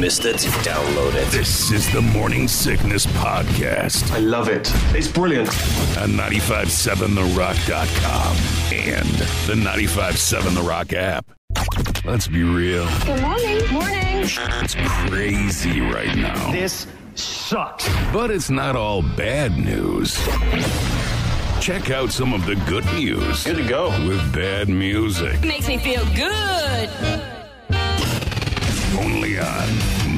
missed it, download it. This is the Morning Sickness Podcast I love it. It's brilliant. on 957therock.com and the 957 The Rock app. Let's be real. Good morning. Morning. It's crazy right now. This sucks. But it's not all bad news. Check out some of the good news Good to go. with bad music. Makes me feel good. Only on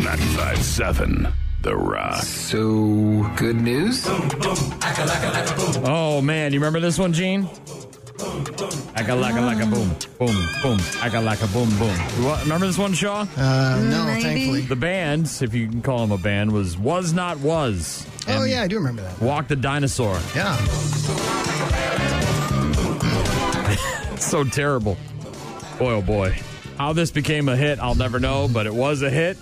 957 The Rock. So, good news? Oh man, you remember this one, Gene? Aka laka laka boom, boom, boom. Aka laka boom, boom. You wa- Remember this one, Shaw? Uh, no, thankfully. The band, if you can call them a band, was Was Not Was. Oh, yeah, I do remember that. Walk the Dinosaur. Yeah. So terrible. Boy, oh boy. How this became a hit, I'll never know, but it was a hit.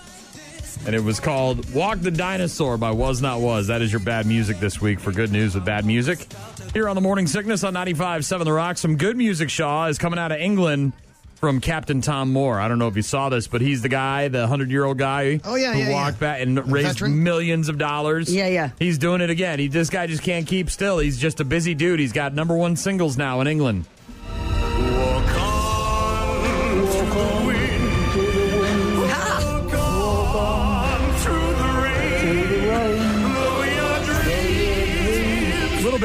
And it was called Walk the Dinosaur by Was Not Was. That is your bad music this week for good news with bad music. Here on the Morning Sickness on 95.7 The Rock, some good music, Shaw, is coming out of England from Captain Tom Moore. I don't know if you saw this, but he's the guy, the 100 year old guy Oh, yeah, who yeah, walked yeah. back and raised veteran? millions of dollars. Yeah, yeah. He's doing it again. He, this guy just can't keep still. He's just a busy dude. He's got number one singles now in England.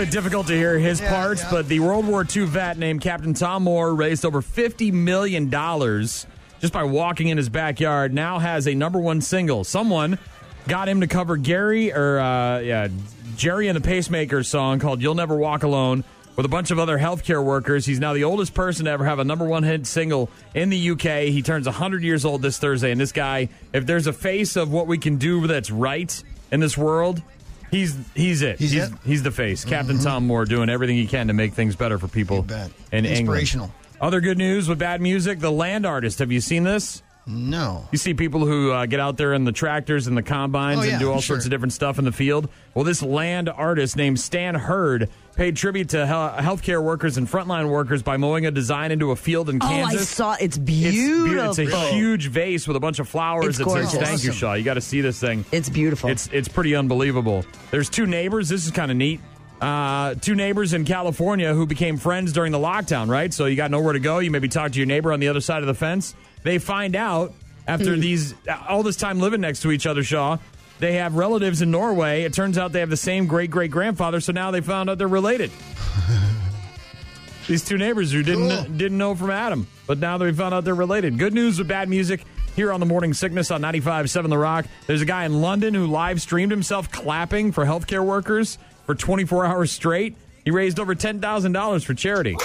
Bit difficult to hear his Yeah, parts, yeah. but the World War II vet named Captain Tom Moore raised over $50 million just by walking in his backyard. Now has a number one single. Someone got him to cover Gary, or uh, yeah, Gerry and the Pacemakers song called You'll Never Walk Alone with a bunch of other healthcare workers. He's now the oldest person to ever have a number one hit single in the UK. He turns 100 years old this Thursday, and this guy, if there's a face of what we can do that's right in this world, he's he's it. He's it? he's the face. Mm-hmm. Captain Tom Moore doing everything he can to make things better for people You bet. in Inspirational. England. Other good news with bad music: the land artist. Have you seen this? No. You see people who uh, get out there in the tractors and the combines Oh, and do all sure. sorts of different stuff in the field. Well, this land artist named Stan Herd paid tribute to hel- healthcare workers and frontline workers by mowing a design into a field in Oh, I Kansas. saw it's It's beautiful. It's, a huge vase with a bunch of flowers It's that says gorgeous. "Thank you, Shaw." You got to see this thing. It's beautiful. It's it's pretty unbelievable. There's two neighbors. This is kind of neat. Uh, two neighbors in California who became friends during the lockdown. Right, so you got nowhere to go. You maybe talk to your neighbor on the other side of the fence. They find out after hmm. these all this time living next to each other. Shaw. They have relatives in Norway. It turns out they have the same great great grandfather. So now they found out they're related. These two neighbors who didn't Cool. didn't know from Adam, but now they found out they're related. Good news with bad music here on the Morning Sickness on 95.7 The Rock. There's a guy in London who live streamed himself clapping for healthcare workers for 24 hours straight. He raised over $10,000 for charity.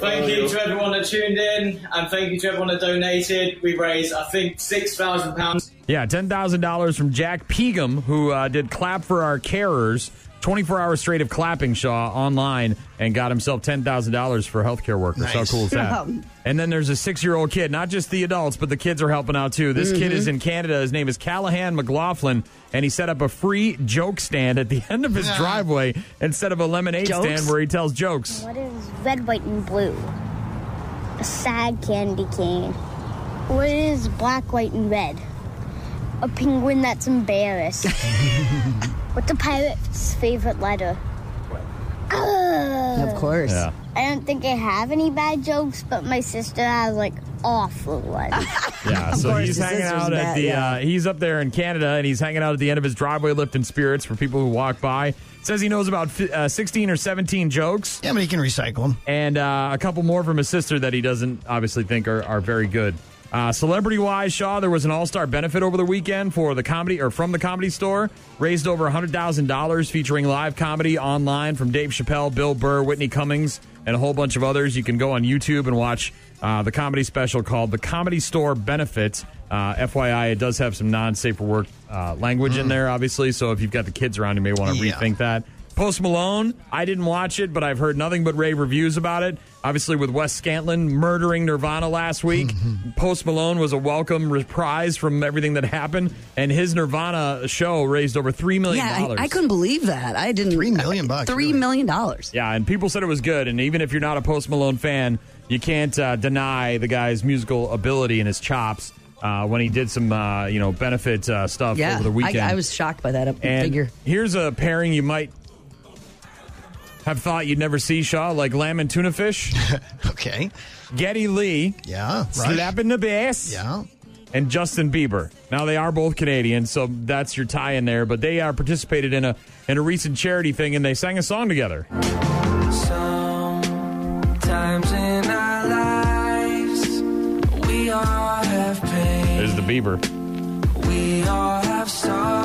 Thank you to everyone that tuned in, and thank you to everyone that donated. We raised, I think, six thousand pounds. Yeah, $10,000 from Jack Peagum, who uh, did Clap for Our Carers, 24 hours straight of clapping Shaw online, and got himself $10,000 for healthcare workers. How cool is that? and then there's a six year old kid, not just the adults, but the kids are helping out too. This kid is mm-hmm. in Canada. His name is Callahan McLaughlin, and he set up a free joke stand at the end of his Yeah. driveway instead of a lemonade Jokes? stand where he tells jokes. What is red, white, and blue? A sad candy cane. What is black, white, and red? A penguin that's embarrassed. What's a pirate's favorite letter? What? Of course. Yeah. I don't think I have any bad jokes, but my sister has like awful ones. Yeah, so course, he's his hanging sister's out at bad, the. yeah. Uh, he's up there in Canada, and he's hanging out at the end of his driveway, lifting spirits for people who walk by. Says he knows about fi- uh, sixteen or seventeen jokes, Yeah, but he can recycle them. and uh, a couple more from his sister that he doesn't obviously think are, are very good. Uh, celebrity wise, Shaw, there was an all star benefit over the weekend for the comedy or from the comedy store. Raised over $100,000 featuring live comedy online from Dave Chappelle, Bill Burr, Whitney Cummings, and a whole bunch of others. You can go on YouTube and watch uh, the comedy special called The Comedy Store Benefit. Uh, FYI, it does have some non safe for work uh, language in there, obviously. So if you've got the kids around, you may want to Yeah. rethink that. Post Malone, I didn't watch it, but I've heard nothing but rave reviews about it. Obviously, with Wes Scantlin murdering Nirvana last week, Post Malone was a welcome reprise from everything that happened, and his Nirvana show raised over three million Yeah, dollars. I, I couldn't believe that. I didn't. Three million bucks, Three really. million dollars. Yeah, and people said it was good. And even if you're not a Post Malone fan, you can't uh, deny the guy's musical ability and his chops uh, when he did some, uh, you know, benefit uh, stuff Yeah, over the weekend. I, I was shocked by that up and figure. here's a pairing you might have thought you'd never see, Shaw, like lamb and tuna fish. Okay. Geddy Lee, Yeah. Right. slapping the bass. Yeah. and Justin Bieber. Now they are both Canadian, so that's your tie in there. But they uh, participated in a in a recent charity thing, and they sang a song together. Sometimes in our lives, we all have pain, There's the Bieber. we all have sorrow.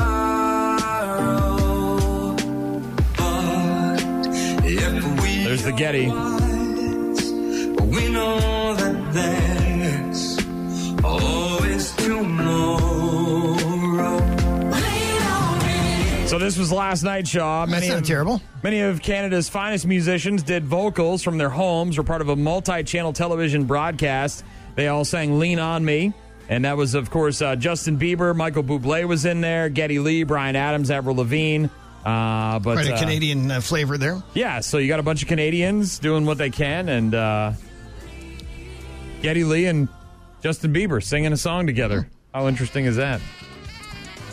We the Geddy. we know that there's always tomorrow. Lean on me. So this was last night, Shaw. That's not of, terrible. Many of Canada's finest musicians did vocals from their homes. Were part of a multi-channel television broadcast. They all sang "Lean on Me," and that was, of course, uh, Justin Bieber. Michael Bublé was in there. Geddy Lee, Bryan Adams, Avril Lavigne. Uh, but Quite a uh, Canadian uh, flavor there. Yeah, so you got a bunch of Canadians doing what they can, and uh, Geddy Lee and Justin Bieber singing a song together. How interesting is that?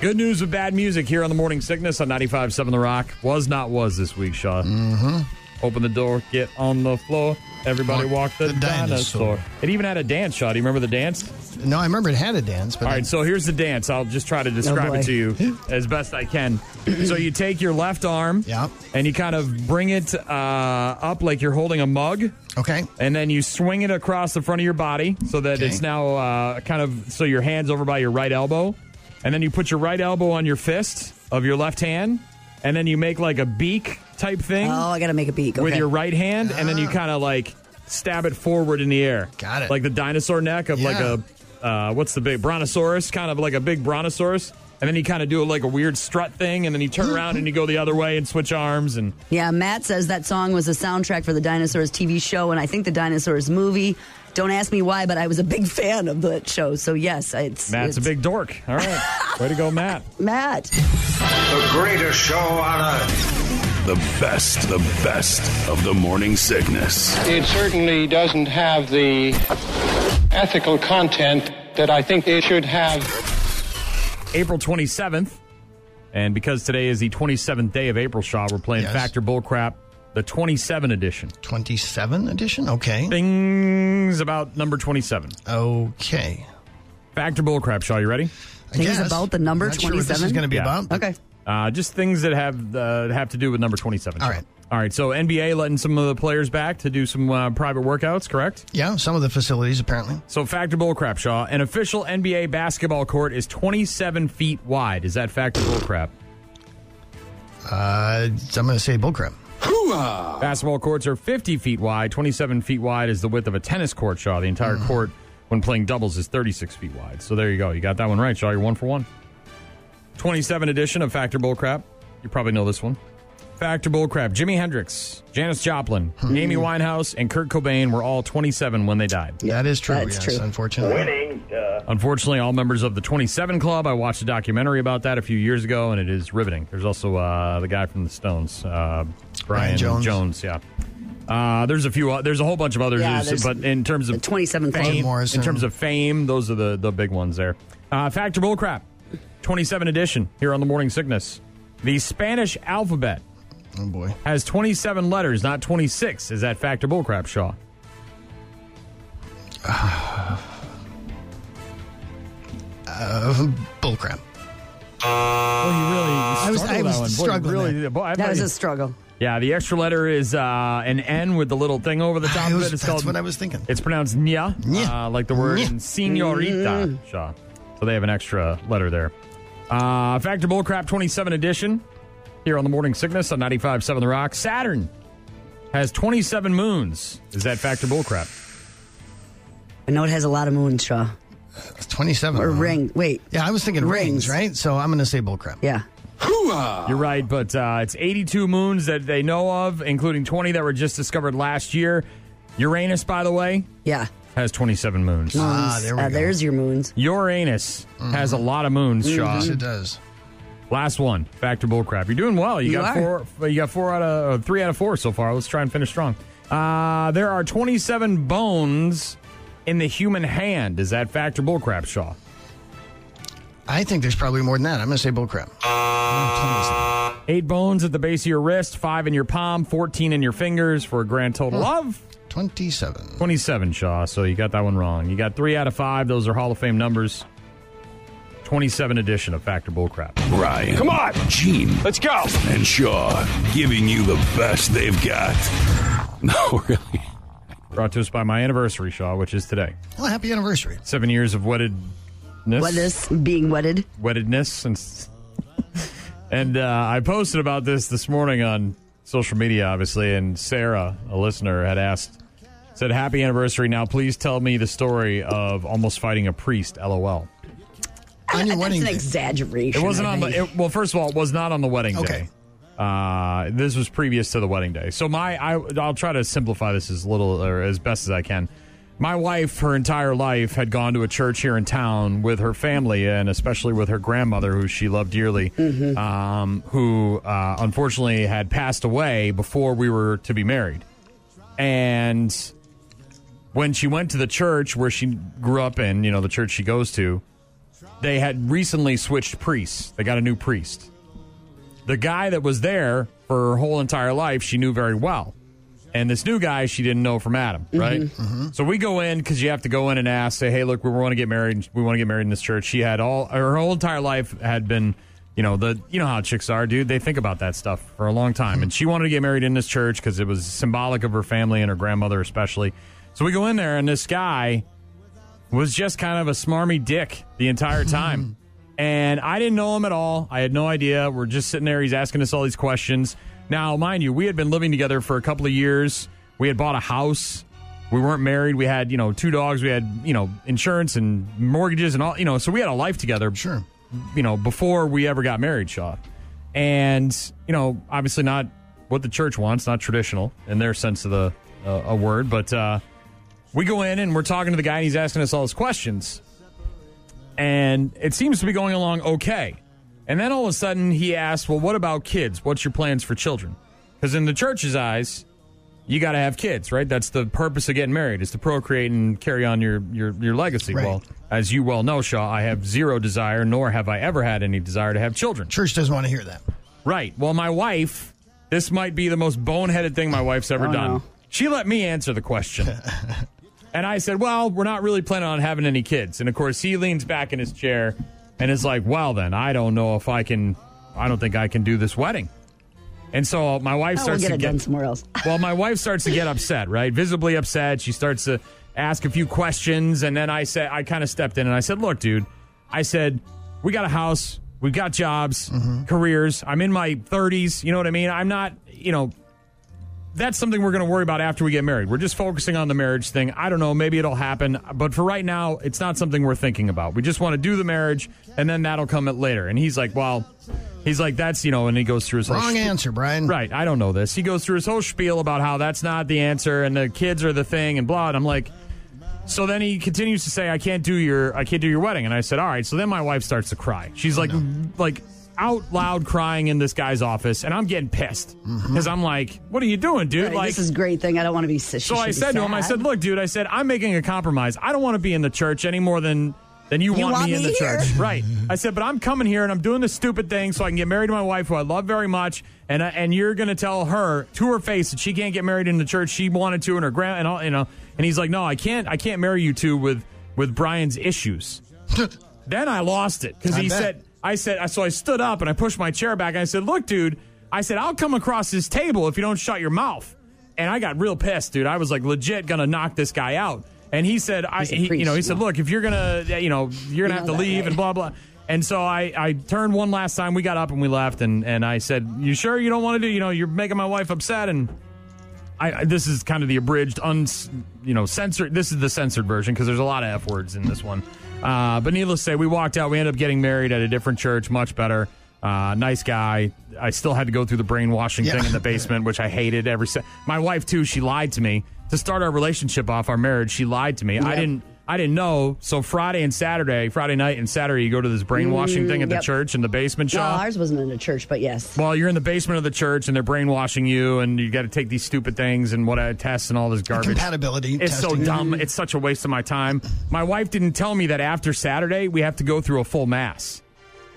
Good news with bad music here on the Morning Sickness on 95.7 The Rock. Was not was this week, Shaw. Mm-hmm. Open the door, get on the floor. Everybody Walk walk the, the dinosaur. dinosaur. It even had a dance, Shaw. Do you remember the dance? No, I remember it had a dance, but All right, so here's the dance. I'll just try to describe boy. it to you as best I can. so you take your left arm, Yeah. and you kind of bring it uh, up like you're holding a mug, okay. and then you swing it across the front of your body so that Okay. it's now uh, kind of so your hands over by your right elbow, and then you put your right elbow on your fist of your left hand, and then you make like a beak type thing Oh, I got to make a beak. with your right hand, and then you kind of like stab it forward in the air. Got it. Like the dinosaur neck of like Yeah. a uh, what's the big brontosaurus, kind of like a big brontosaurus. And then you kind of do like a weird strut thing, and then you turn around and you go the other way and switch arms. And Yeah, Matt says that song was a soundtrack for the Dinosaurs TV show, and I think the Dinosaurs movie. Don't ask me why, but I was a big fan of the show. So yes, it's Matt's a it's- big dork. All right, way to go, Matt. Matt. The greatest show on earth. The best, the best of the morning sickness. It certainly doesn't have the ethical content that I think it should have. April 27th, and because today is the 27th day of April, Shaw, we're playing Yes. Factor Bullcrap, the 27 edition. 27 edition? Okay. Things about number 27. Okay. Factor Bullcrap, Shaw, you ready? I Things guess. about the number Not sure what this 27? is going to be Yeah. about. but- Okay. Uh, just things that have uh, have to do with number 27. All Shaw. right. All right, so NBA letting some of the players back to do some uh, private workouts, correct? Yeah, some of the facilities apparently. So, Factor Bullcrap, Shaw. An official NBA basketball court is 27 feet wide. Is that Factor Bullcrap? Uh, I'm going to say bullcrap. Basketball courts are 50 feet wide. 27 feet wide is the width of a tennis court, Shaw. The entire Mm. court, when playing doubles, is 36 feet wide. So there you go. You got that one right, Shaw. You're one for one. 27 edition of Factor Bullcrap. You probably know this one. Factor Bullcrap. Jimi Hendrix, Janis Joplin, Hmm. Amy Winehouse, and Kurt Cobain were all 27 when they died. That is true. That's yes, true. unfortunately. Unfortunately, all members of the 27 Club. I watched a documentary about that a few years ago, and it is riveting. There's also uh, the guy from the Stones, uh, Brian, Brian Jones. yeah. Uh, there's a few. o- There's a whole bunch of others. Yeah, There's- there's but in terms of the 27 fame, Morrison. in terms of fame, those are the the big ones there. Uh, Factor Bullcrap, 27 edition here on the Morning Sickness. The Spanish alphabet Oh boy. has 27 letters, not 26. Is that Factor Bullcrap, Shaw? Uh, bullcrap. Oh, you really I was- I was that. Boy, struggling really, there. boy, I That was you- a struggle. Yeah, the extra letter is uh, an N with the little thing over the top I of it. It's that's called. what I was thinking. It's pronounced nya, Nya. uh, like the word Nya. senorita, Shaw. So they have an extra letter there. Uh, Factor Bullcrap 27 edition here on the Morning Sickness on 95.7 The Rock. Saturn has 27 moons. Is that Factor Bullcrap? I know it has a lot of moons, Shaw. It's 27. Or huh? ring. Wait. Yeah, I was thinking rings, Rings. right? So I'm going to say bullcrap. Yeah. You're right, but uh, it's 82 moons that they know of, including 20 that were just discovered last year. Uranus, by the way, Yeah. has 27 moons. Ah, there we Uh, go. There's your moons. Uranus has a lot of moons, Shaw. Yes, it does. Last one, Factor Bullcrap. You're doing well. You, You got are. four. You got four out of uh, three out of four so far. Let's try and finish strong. Uh, there are 27 bones in the human hand. Is that fact or bullcrap, Shaw? I think there's probably more than that. I'm going to say bullcrap. Eight bones at the base of your wrist, five in your palm, 14 in your fingers for a grand total hmm. of 27. 27, Shaw. So you got that one wrong. You got three out of five. Those are Hall of Fame numbers. 27 edition of Factor Bullcrap. Ryan. Come on. Gene. Let's go. And Shaw giving you the best they've got. No, really. Brought to us by my anniversary, Shaw, which is today. Well, happy anniversary. Seven years of weddedness. What is being wedded? weddedness since and uh, i posted about this this morning on social media obviously and sarah a listener had asked said happy anniversary now please tell me the story of almost fighting a priest lol On your That's an day. exaggeration. it wasn't on the it, well first of all it was not on the wedding Okay. day uh, this was previous to the wedding day so my I, i'll try to simplify this as little or as best as i can my wife, her entire life, had gone to a church here in town with her family, and especially with her grandmother, who she loved dearly, um, who uh, unfortunately had passed away before we were to be married. And when she went to the church where she grew up in, you know, the church she goes to, they had recently switched priests. They got a new priest. The guy that was there for her whole entire life, she knew very well. And this new guy, she didn't know from Adam, mm-hmm. right? Mm-hmm. So we go in because you have to go in and ask, say, hey, look, we want to get married. We want to get married in this church. She had all, her whole entire life had been, you know, the, you know how chicks are, dude. They think about that stuff for a long time. And she wanted to get married in this church because it was symbolic of her family and her grandmother, especially. So we go in there, and this guy was just kind of a smarmy dick the entire time. and I didn't know him at all. I had no idea. We're just sitting there. He's asking us all these questions. Now, mind you, we had been living together for a couple of years. We had bought a house. We weren't married. We had, you know, two dogs. We had, you know, insurance and mortgages and all, you know, so we had a life together. Sure. You know, before we ever got married, Shaw. And, you know, obviously not what the church wants, not traditional in their sense of the uh, a word, but uh, we go in and we're talking to the guy and he's asking us all his questions. And it seems to be going along okay. And then all of a sudden he asks, Well, what about kids? What's your plans for children? Because in the church's eyes, you got to have kids, right? That's the purpose of getting married is to procreate and carry on your your, your legacy. Right. Well, as you well know, Shaw, I have zero desire, nor have I ever had any desire to have children. Church doesn't want to hear that. Right. Well, my wife, this might be the most boneheaded thing my wife's ever Oh, done. no. She let me answer the question. and I said, Well, we're not really planning on having any kids. And of course, he leans back in his chair and is like, Well, then, I don't know if I can, I don't think I can do this wedding. And so my wife Oh, we'll starts get to get done somewhere else. well, my wife starts to get upset, right? Visibly upset. She starts to ask a few questions, and then I said, I kind of stepped in and I said, "Look, dude," I said, "We got a house, we've got jobs, mm-hmm. careers. I'm in my 30s. You know what I mean? I'm not, you know." That's something we're going to worry about after we get married. We're just focusing on the marriage thing. I don't know, maybe it'll happen, but for right now, it's not something we're thinking about. We just want to do the marriage, and then that'll come at later. And he's like, "Well," he's like, "That's you know," and he goes through his whole Wrong shp- answer, Brian. Right. I don't know this. He goes through his whole spiel about how that's not the answer and the kids are the thing and blah. And I'm like, so then he continues to say, I can't do your, I can't do your wedding. And I said, all right. So then my wife starts to cry. She's oh, like, like out loud crying in this guy's office. And I'm getting pissed mm-hmm. because I'm like, what are you doing, dude? Right, like, this is a great thing. I don't want to be. So so I said to him, I said, look, dude, I said, I'm making a compromise. I don't want to be in the church any more than than you, You want, want me in the here? church. Right. I said, but I'm coming here and I'm doing this stupid thing so I can get married to my wife, who I love very much. And I, and you're going to tell her to her face that she can't get married in the church she wanted to, and her grand, and all, you know. And he's like, no, I can't. I can't marry you two with with Brian's issues. then I lost it because he bet. said, I said, so I stood up and I pushed my chair back and I said, look, dude, I said, I'll come across this table if you don't shut your mouth. And I got real pissed, dude. I was like legit gonna knock this guy out. And he said, I, he, you know, he priest, said, look, if you're gonna, you know, you're gonna You have to leave right? and blah blah. And so I, I turned one last time. We got up and we left. And and I said, you sure you don't want to do? You know, you're making my wife upset. And I, this is kind of the abridged, uns, you know, censored. This is the censored version because there's a lot of f words in this one. Uh, but needless to say, we walked out. We ended up getting married at a different church, much better. Uh, nice guy. I still had to go through the brainwashing Yeah. thing in the basement, which I hated every se- My wife too. She lied to me to start our relationship off, our marriage. She lied to me. I didn't. I didn't know. So Friday and Saturday, Friday night and Saturday, you go to this brainwashing Mm, thing at the church in the basement, No, Shaw. ours wasn't in a church, but yes. Well, you're in the basement of the church and they're brainwashing you, and you got to take these stupid things and what I tests and all this garbage. Compatibility It's so testing. dumb. It's such a waste of my time. My wife didn't tell me that after Saturday we have to go through a full mass.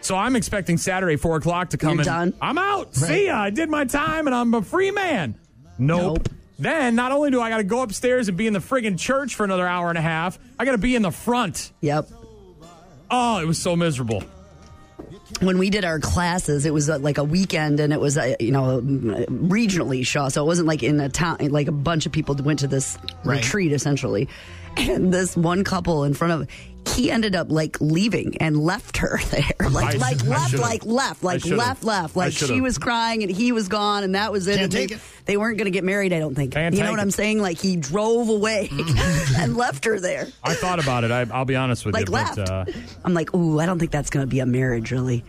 So I'm expecting Saturday four o'clock to come You're and done? I'm out. See ya. I did my time and I'm a free man. Nope. Nope. Then not only do I got to go upstairs and be in the friggin' church for another hour and a half, I got to be in the front. Yep. Oh, it was so miserable. when we did our classes, it was uh, like a weekend, and it was uh, you know regionally Shaw, so it wasn't like in a town. Like a bunch of people went to this Right. retreat essentially, and this one couple in front of he ended up like leaving and left her there, like I- like I left, should've. like left, like left, left, like she was crying and he was gone, and that was it. Can't and they, it. they weren't going to get married, I don't think. Can't you know what it. I'm saying? Like he drove away and left her there. I thought about it. I, I'll be honest with Like you. left. But, uh, I'm like, ooh, I don't think that's going to be a marriage, really.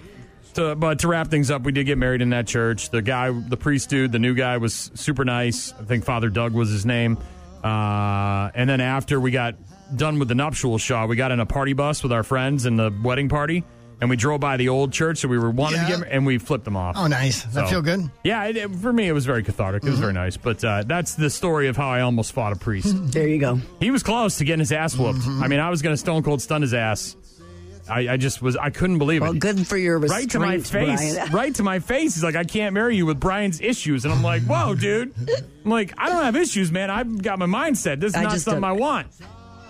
to, but to wrap things up, we did get married in that church. The guy, the priest dude, the new guy was super nice. I think Father Doug was his name. Uh, and then after we got done with the nuptial shot, we got in a party bus with our friends and the wedding party, and we drove by the old church that we were wanting Yeah. to get, and we flipped them off. Oh, nice. Does that So- feel good? Yeah, it, it- for me, it was very cathartic. It was very nice. But uh, that's the story of how I almost fought a priest. There you go. he was close to getting his ass whooped. I mean, I was going to stone cold stun his ass. I, I just was, I couldn't believe it. Well, it good for your right to my face. Brian. Right to my face. He's like, I can't marry you with Brian's issues. And I'm like, whoa, dude. I'm like, I don't have issues, man. I've got my mindset. This is I not just something don't- I want.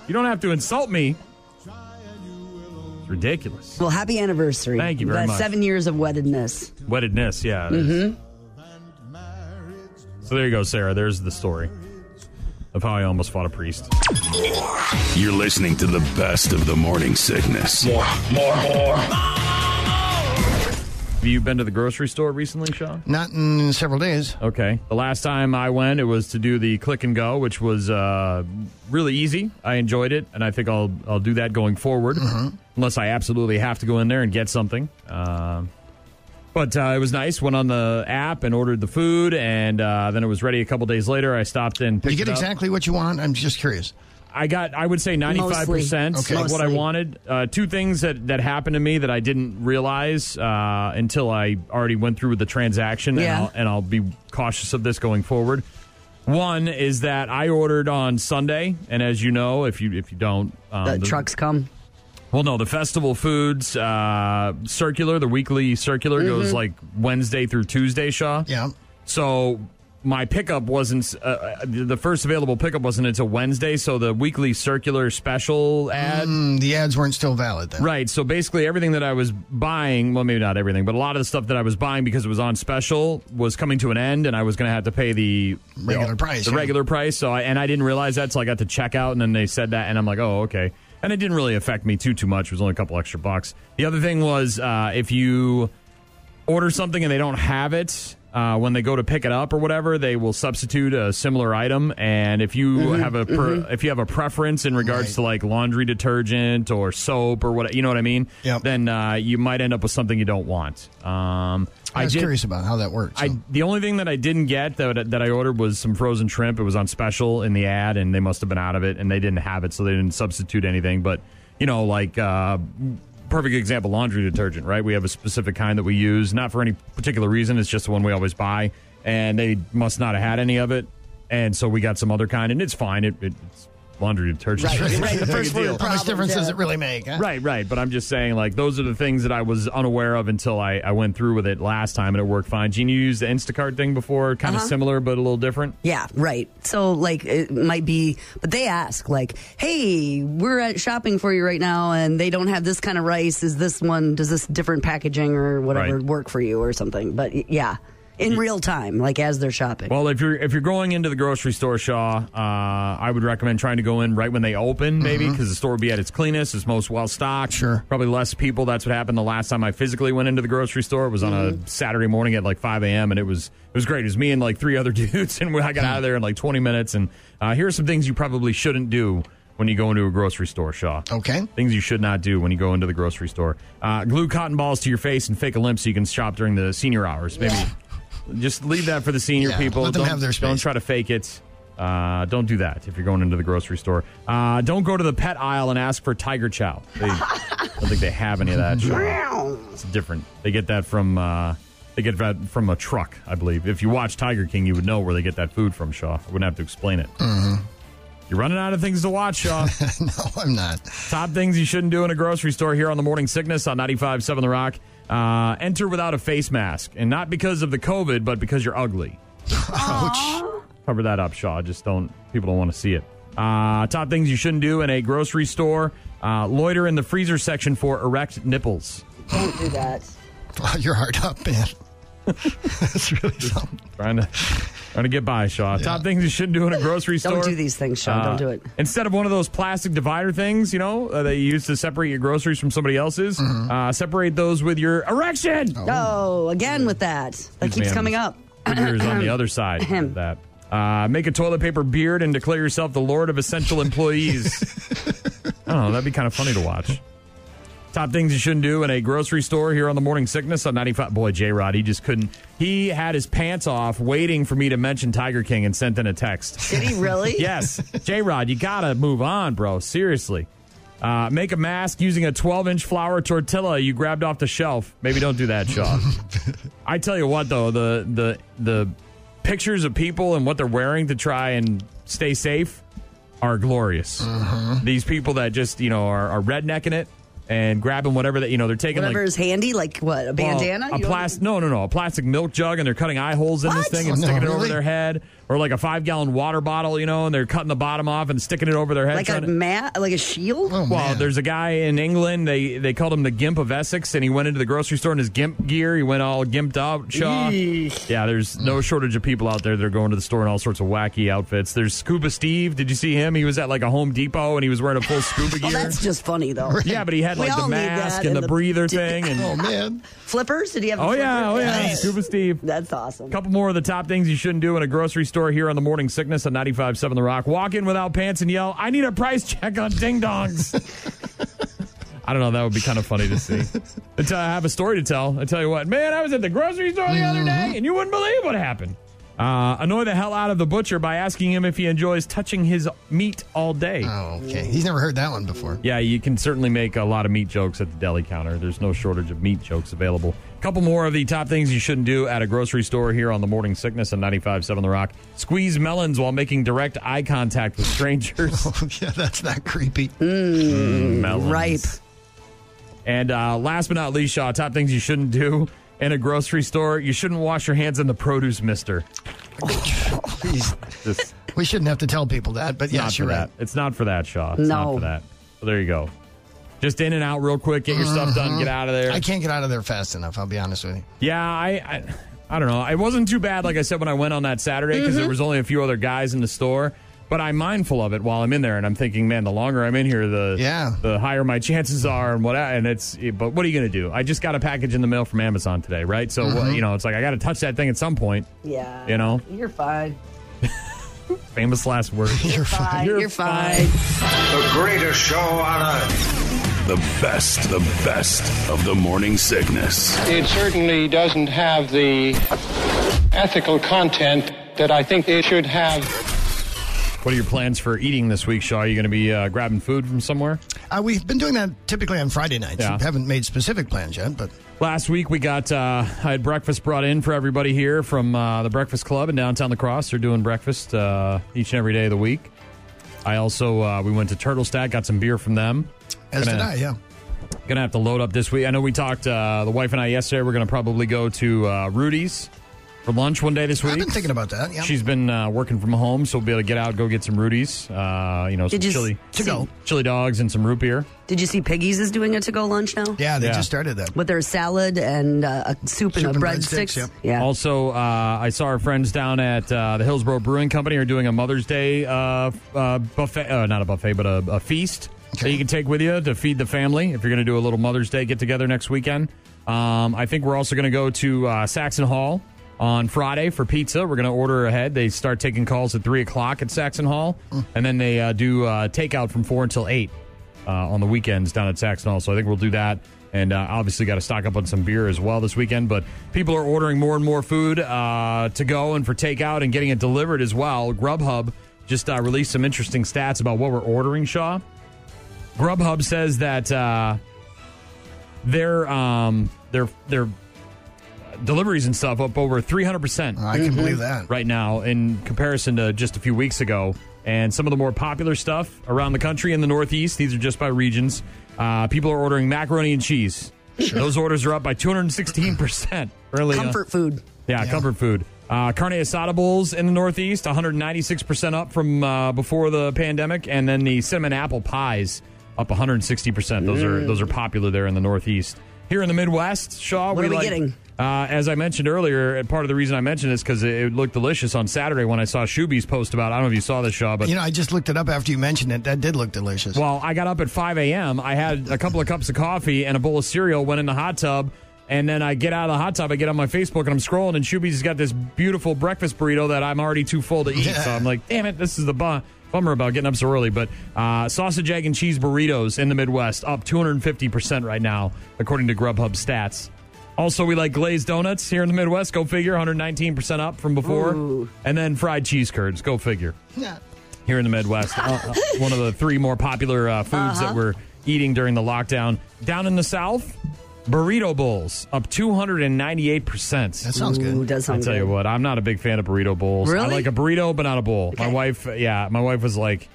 You don't have to insult me. It's ridiculous. Well, happy anniversary. Thank you very That's much. Seven years of weddedness. Weddedness, yeah. it is. Mm-hmm. So there you go, Sarah. There's the story of how I almost fought a priest. You're listening to the best of the morning sickness. More, more, more. Have you been to the grocery store recently, Sean? Not in several days. Okay. The last time I went, it was to do the click and go, which was uh, really easy. I enjoyed it, and I think I'll I'll do that going forward, unless I absolutely have to go in there and get something. Um but uh, it was nice. Went on the app and ordered the food, and uh, then it was ready a couple days later. I stopped Did picked you get exactly what you want? I'm just curious. I got, I would say, ninety five percent Mostly. of Okay. what I wanted. Uh, two things that that happened to me that I didn't realize uh, until I already went through with the transaction, Yeah. and, I'll, and I'll be cautious of this going forward. One is that I ordered on Sunday, and as you know, if you if you don't, um, The the- trucks come. Well, no, the festival foods uh, circular, the weekly circular goes like Wednesday through Tuesday, Shaw. Yeah. So my pickup wasn't uh, uh, the first available pickup wasn't until Wednesday. So the weekly circular special ad. Mm, the ads weren't still valid then. Right. So basically, everything that I was buying, well, maybe not everything, but a lot of the stuff that I was buying because it was on special was coming to an end, and I was going to have to pay the Regular price, the yeah. regular price. So, I, and I didn't realize that, so I got to checkout, and then they said that, and I'm like, oh, okay. And it didn't really affect me too too much. It was only a couple extra bucks. The other thing was uh, if you order something and they don't have it. Uh, when they go to pick it up or whatever, they will substitute a similar item. And if you have a per, if you have a preference in regards Right. to like laundry detergent or soap or what you know what I mean, Yep. then uh, you might end up with something you don't want. Um, I was did- curious about how that works. I the only thing that I didn't get that that I ordered was some frozen shrimp. It was on special in the ad, and they must have been out of it, and they didn't have it, so they didn't substitute anything. But you know, like uh, perfect example, laundry detergent. Right? We have a specific kind that we use, not for any particular reason. It's just the one we always buy, and they must not have had any of it, and so we got some other kind, and it's fine. It, it's laundry detergent. Right, It's right, not the first deal. word how much problem, difference does yeah. it really make? Huh? Right, right. But I'm just saying, like, those are the things that I was unaware of until I, I went through with it last time and it worked fine. Gene, you used the Instacart thing before, kind of Uh-huh. similar, but a little different. Yeah, right. So, like, it might be, but they ask, like, hey, we're at shopping for you right now, and they don't have this kind of rice. Is this one, does this different packaging or whatever Right. work for you or something? But y- yeah, in real time, like as they're shopping. Well, if you're if you're going into the grocery store, Shaw, uh, I would recommend trying to go in right when they open, maybe because the store will be at its cleanest, it's most well stocked. Mm-hmm. Sure. probably less people. That's what happened the last time I physically went into the grocery store. It was on Mm-hmm. a Saturday morning at like 5 a.m. and it was it was great. It was me and like three other dudes, and I got out of there in like 20 minutes. And uh, here are some things you probably shouldn't do when you go into a grocery store, Shaw. Okay. Things you should not do when you go into the grocery store. Uh, glue cotton balls to your face and fake a limp so you can shop during the senior hours. Maybe just leave that for the senior Yeah, people. let them don't, have their Don't try to fake it. Uh, don't do that if you're going into the grocery store. Uh, don't go to the pet aisle and ask for tiger chow. They, I don't think they have any of that. Shaw. It's different. They get that from uh, they get that from a truck, I believe. If you watch Tiger King, you would know where they get that food from. Shaw, I wouldn't have to explain it. Mhm. You're running out of things to watch, Shaw. no, I'm not. Top things you shouldn't do in a grocery store here on the Morning Sickness on 95.7 The Rock. Uh, enter without a face mask. And not because of the COVID, but because you're ugly. Ouch. Cover that up, Shaw. Just don't, people don't want to see it. Uh, top things you shouldn't do in a grocery store uh, loiter in the freezer section for erect nipples. Don't do that. Wow, you're hard up, man. That's really something. Trying to, trying to get by, Shaw. Top things you shouldn't do in a grocery store. Don't do these things, Shaw. Uh, Don't do it. Instead of one of those plastic divider things, you know, uh, that you use to separate your groceries from somebody else's, Mm-hmm. uh, separate those with your erection. Oh, again with that. That Excuse keeps me, coming up. Put yours on the other side of that. Uh, make a toilet paper beard and declare yourself the lord of essential employees. I don't know. That'd be kind of funny to watch. Top things you shouldn't do in a grocery store here on the Morning Sickness on 95. Boy, J Rod, he just couldn't. He had his pants off waiting for me to mention Tiger King and sent in a text. Did he really? yes. J Rod, you got to move on, bro. Seriously. Uh, make a mask using a 12 inch flour tortilla you grabbed off the shelf. Maybe don't do that, Shaw. I tell you what, though, the, the, the pictures of people and what they're wearing to try and stay safe are glorious. These people that just, you know, are, are rednecking it and grabbing whatever that, you know, they're taking Whatever like is handy, like what, a bandana? well, a plastic? No, no, no. A plastic milk jug, and they're cutting eye holes in this thing and Oh, no, sticking it over really? their head, or like a five gallon water bottle, you know, and they're cutting the bottom off and sticking it over their head. like a to- mat, like a shield? Oh, well, man. there's a guy in England. They they called him the Gimp of Essex, and he went into the grocery store in his Gimp gear. He went all gimped up. Shaw. Yeah, there's no shortage of people out there that are going to the store in all sorts of wacky outfits. There's Scuba Steve. Did you see him? He was at like a Home Depot and he was wearing a full scuba Oh, gear. that's just funny, though. yeah, but he had We like the mask and and the the- breather thing. And Oh, man. Flippers? Did he have a oh yeah, oh yeah, Nice. Scuba Steve. That's awesome. A couple more of the top things you shouldn't do in a grocery store here on the Morning Sickness on 95.7 The Rock. Walk in without pants and yell, I need a price check on ding dongs. I don't know. That would be kind of funny to see. Until I have a story to tell. I tell you what, man, I was at the grocery store the other day and you wouldn't believe what happened. Uh, annoy the hell out of the butcher by asking him if he enjoys touching his meat all day. Oh, okay. He's never heard that one before. Yeah, you can certainly make a lot of meat jokes at the deli counter. There's no shortage of meat jokes available. A couple more of the top things you shouldn't do at a grocery store here on the Morning Sickness on 95.7 The Rock. Squeeze melons while making direct eye contact with strangers. Oh, yeah, that's not creepy. melons. Ripe. And uh, last but not least, Shaw, top things you shouldn't do in a grocery store. You shouldn't wash your hands in the produce mister. Please. Just We shouldn't have to tell people that, but not yes, for you're that. right. It's not for that, Shaw. It's not No. for that. So there you go. Just in and out real quick. Get your stuff done. Get mm-hmm. out of there. I can't get out of there fast enough, I'll be honest with you. Yeah, I, I, I don't know. It wasn't too bad, like I said when I went on that Saturday, because there mm-hmm. was only a few other guys in the store. But I'm mindful of it while I'm in there, and I'm thinking, man, the longer I'm in here, the Yeah. the higher my chances are, and what. And it's, but what are you going to do? I just got a package in the mail from Amazon today, right? So what- you know, it's like I got to touch that thing at some point. Yeah. You know, You're fine. famous last word. You're fine. You're You're, fine. The greatest show on earth. The best, the best of the morning sickness. It certainly doesn't have the ethical content that I think it should have. What are your plans for eating this week, Shaw? Are you going to be uh, grabbing food from somewhere? Uh, we've been doing that typically on Friday nights. Yeah. We haven't made specific plans yet, but Last week we got uh, I had breakfast brought in for everybody here from uh, the Breakfast Club in downtown La Crosse. They're doing breakfast uh, each and every day of the week. I also uh, we went to Turtle Stack, got some beer from them. As Gonna- did I, yeah. Gonna have to load up this week. I know we talked uh, the wife and I yesterday. We're gonna probably go to uh, Rudy's for lunch one day this week. I've been thinking about that, yeah. She's been uh, working from home, so we'll be able to get out, go get some Rudy's. Uh, you know, some Did you chili, s- see- chili dogs and some root beer. Did you see Piggy's is doing a to go lunch now? yeah, they Yeah. just started that. With their salad and uh, a soup, Soup and and a breadsticks, breadsticks. yep. Yeah. Also, uh, I saw our friends down at uh, the Hillsboro Brewing Company are doing a Mother's Day uh, uh, buffet, uh, not a buffet, but a, a feast that you can take with you to feed the family if you're going to do a little Mother's Day get together next weekend. Um, I think we're also going to go to uh, Saxon Hall on Friday for pizza. We're going to order ahead. They start taking calls at 3 o'clock at Saxon Hall, and then they uh, do uh, takeout from 4 until 8 uh, on the weekends down at Saxon Hall. So I think we'll do that. And uh, obviously, got to stock up on some beer as well this weekend. But people are ordering more and more food uh, to go and for takeout and getting it delivered as well. Grubhub just uh, released some interesting stats about what we're ordering, Shaw. Grubhub says that uh, their um, their their deliveries and stuff up over 300% I can believe that. right now in comparison to just a few weeks ago. And some of the more popular stuff around the country in the Northeast, these are just by regions. Uh, people are ordering macaroni and cheese. Those orders are up by 216% early. Comfort food. Yeah, comfort food. Uh, carne asada bowls in the Northeast, 196% up from uh, before the pandemic, and then the cinnamon apple pies up 160%. Those are those are popular there in the Northeast. Here in the Midwest, Shaw, What are we like- getting? Uh, as I mentioned earlier, and part of the reason I mentioned this because it, it looked delicious on Saturday when I saw Shuby's post about. I don't know if you saw this, Shaw, but You know, I just looked it up after you mentioned it. That did look delicious. well, I got up at 5 a.m. I had a couple of cups of coffee and a bowl of cereal, went in the hot tub, and then I get out of the hot tub, I get on my Facebook, and I'm scrolling, and Shuby's has got this beautiful breakfast burrito that I'm already too full to eat. So I'm like, damn it, this is the bu- bummer about getting up so early. But uh, sausage, egg, and cheese burritos in the Midwest up 250% right now, according to Grubhub stats. Also, we like glazed donuts here in the Midwest. Go figure, 119% up from before. And then fried cheese curds. Go figure here in the Midwest. Uh, uh, one of the three more popular uh, foods that we're eating during the lockdown. Down in the South, burrito bowls up 298%. That sounds Ooh, good. does I sound tell good. you what, I'm not a big fan of burrito bowls. Really? I like a burrito, but not a bowl. My wife, yeah, my wife was like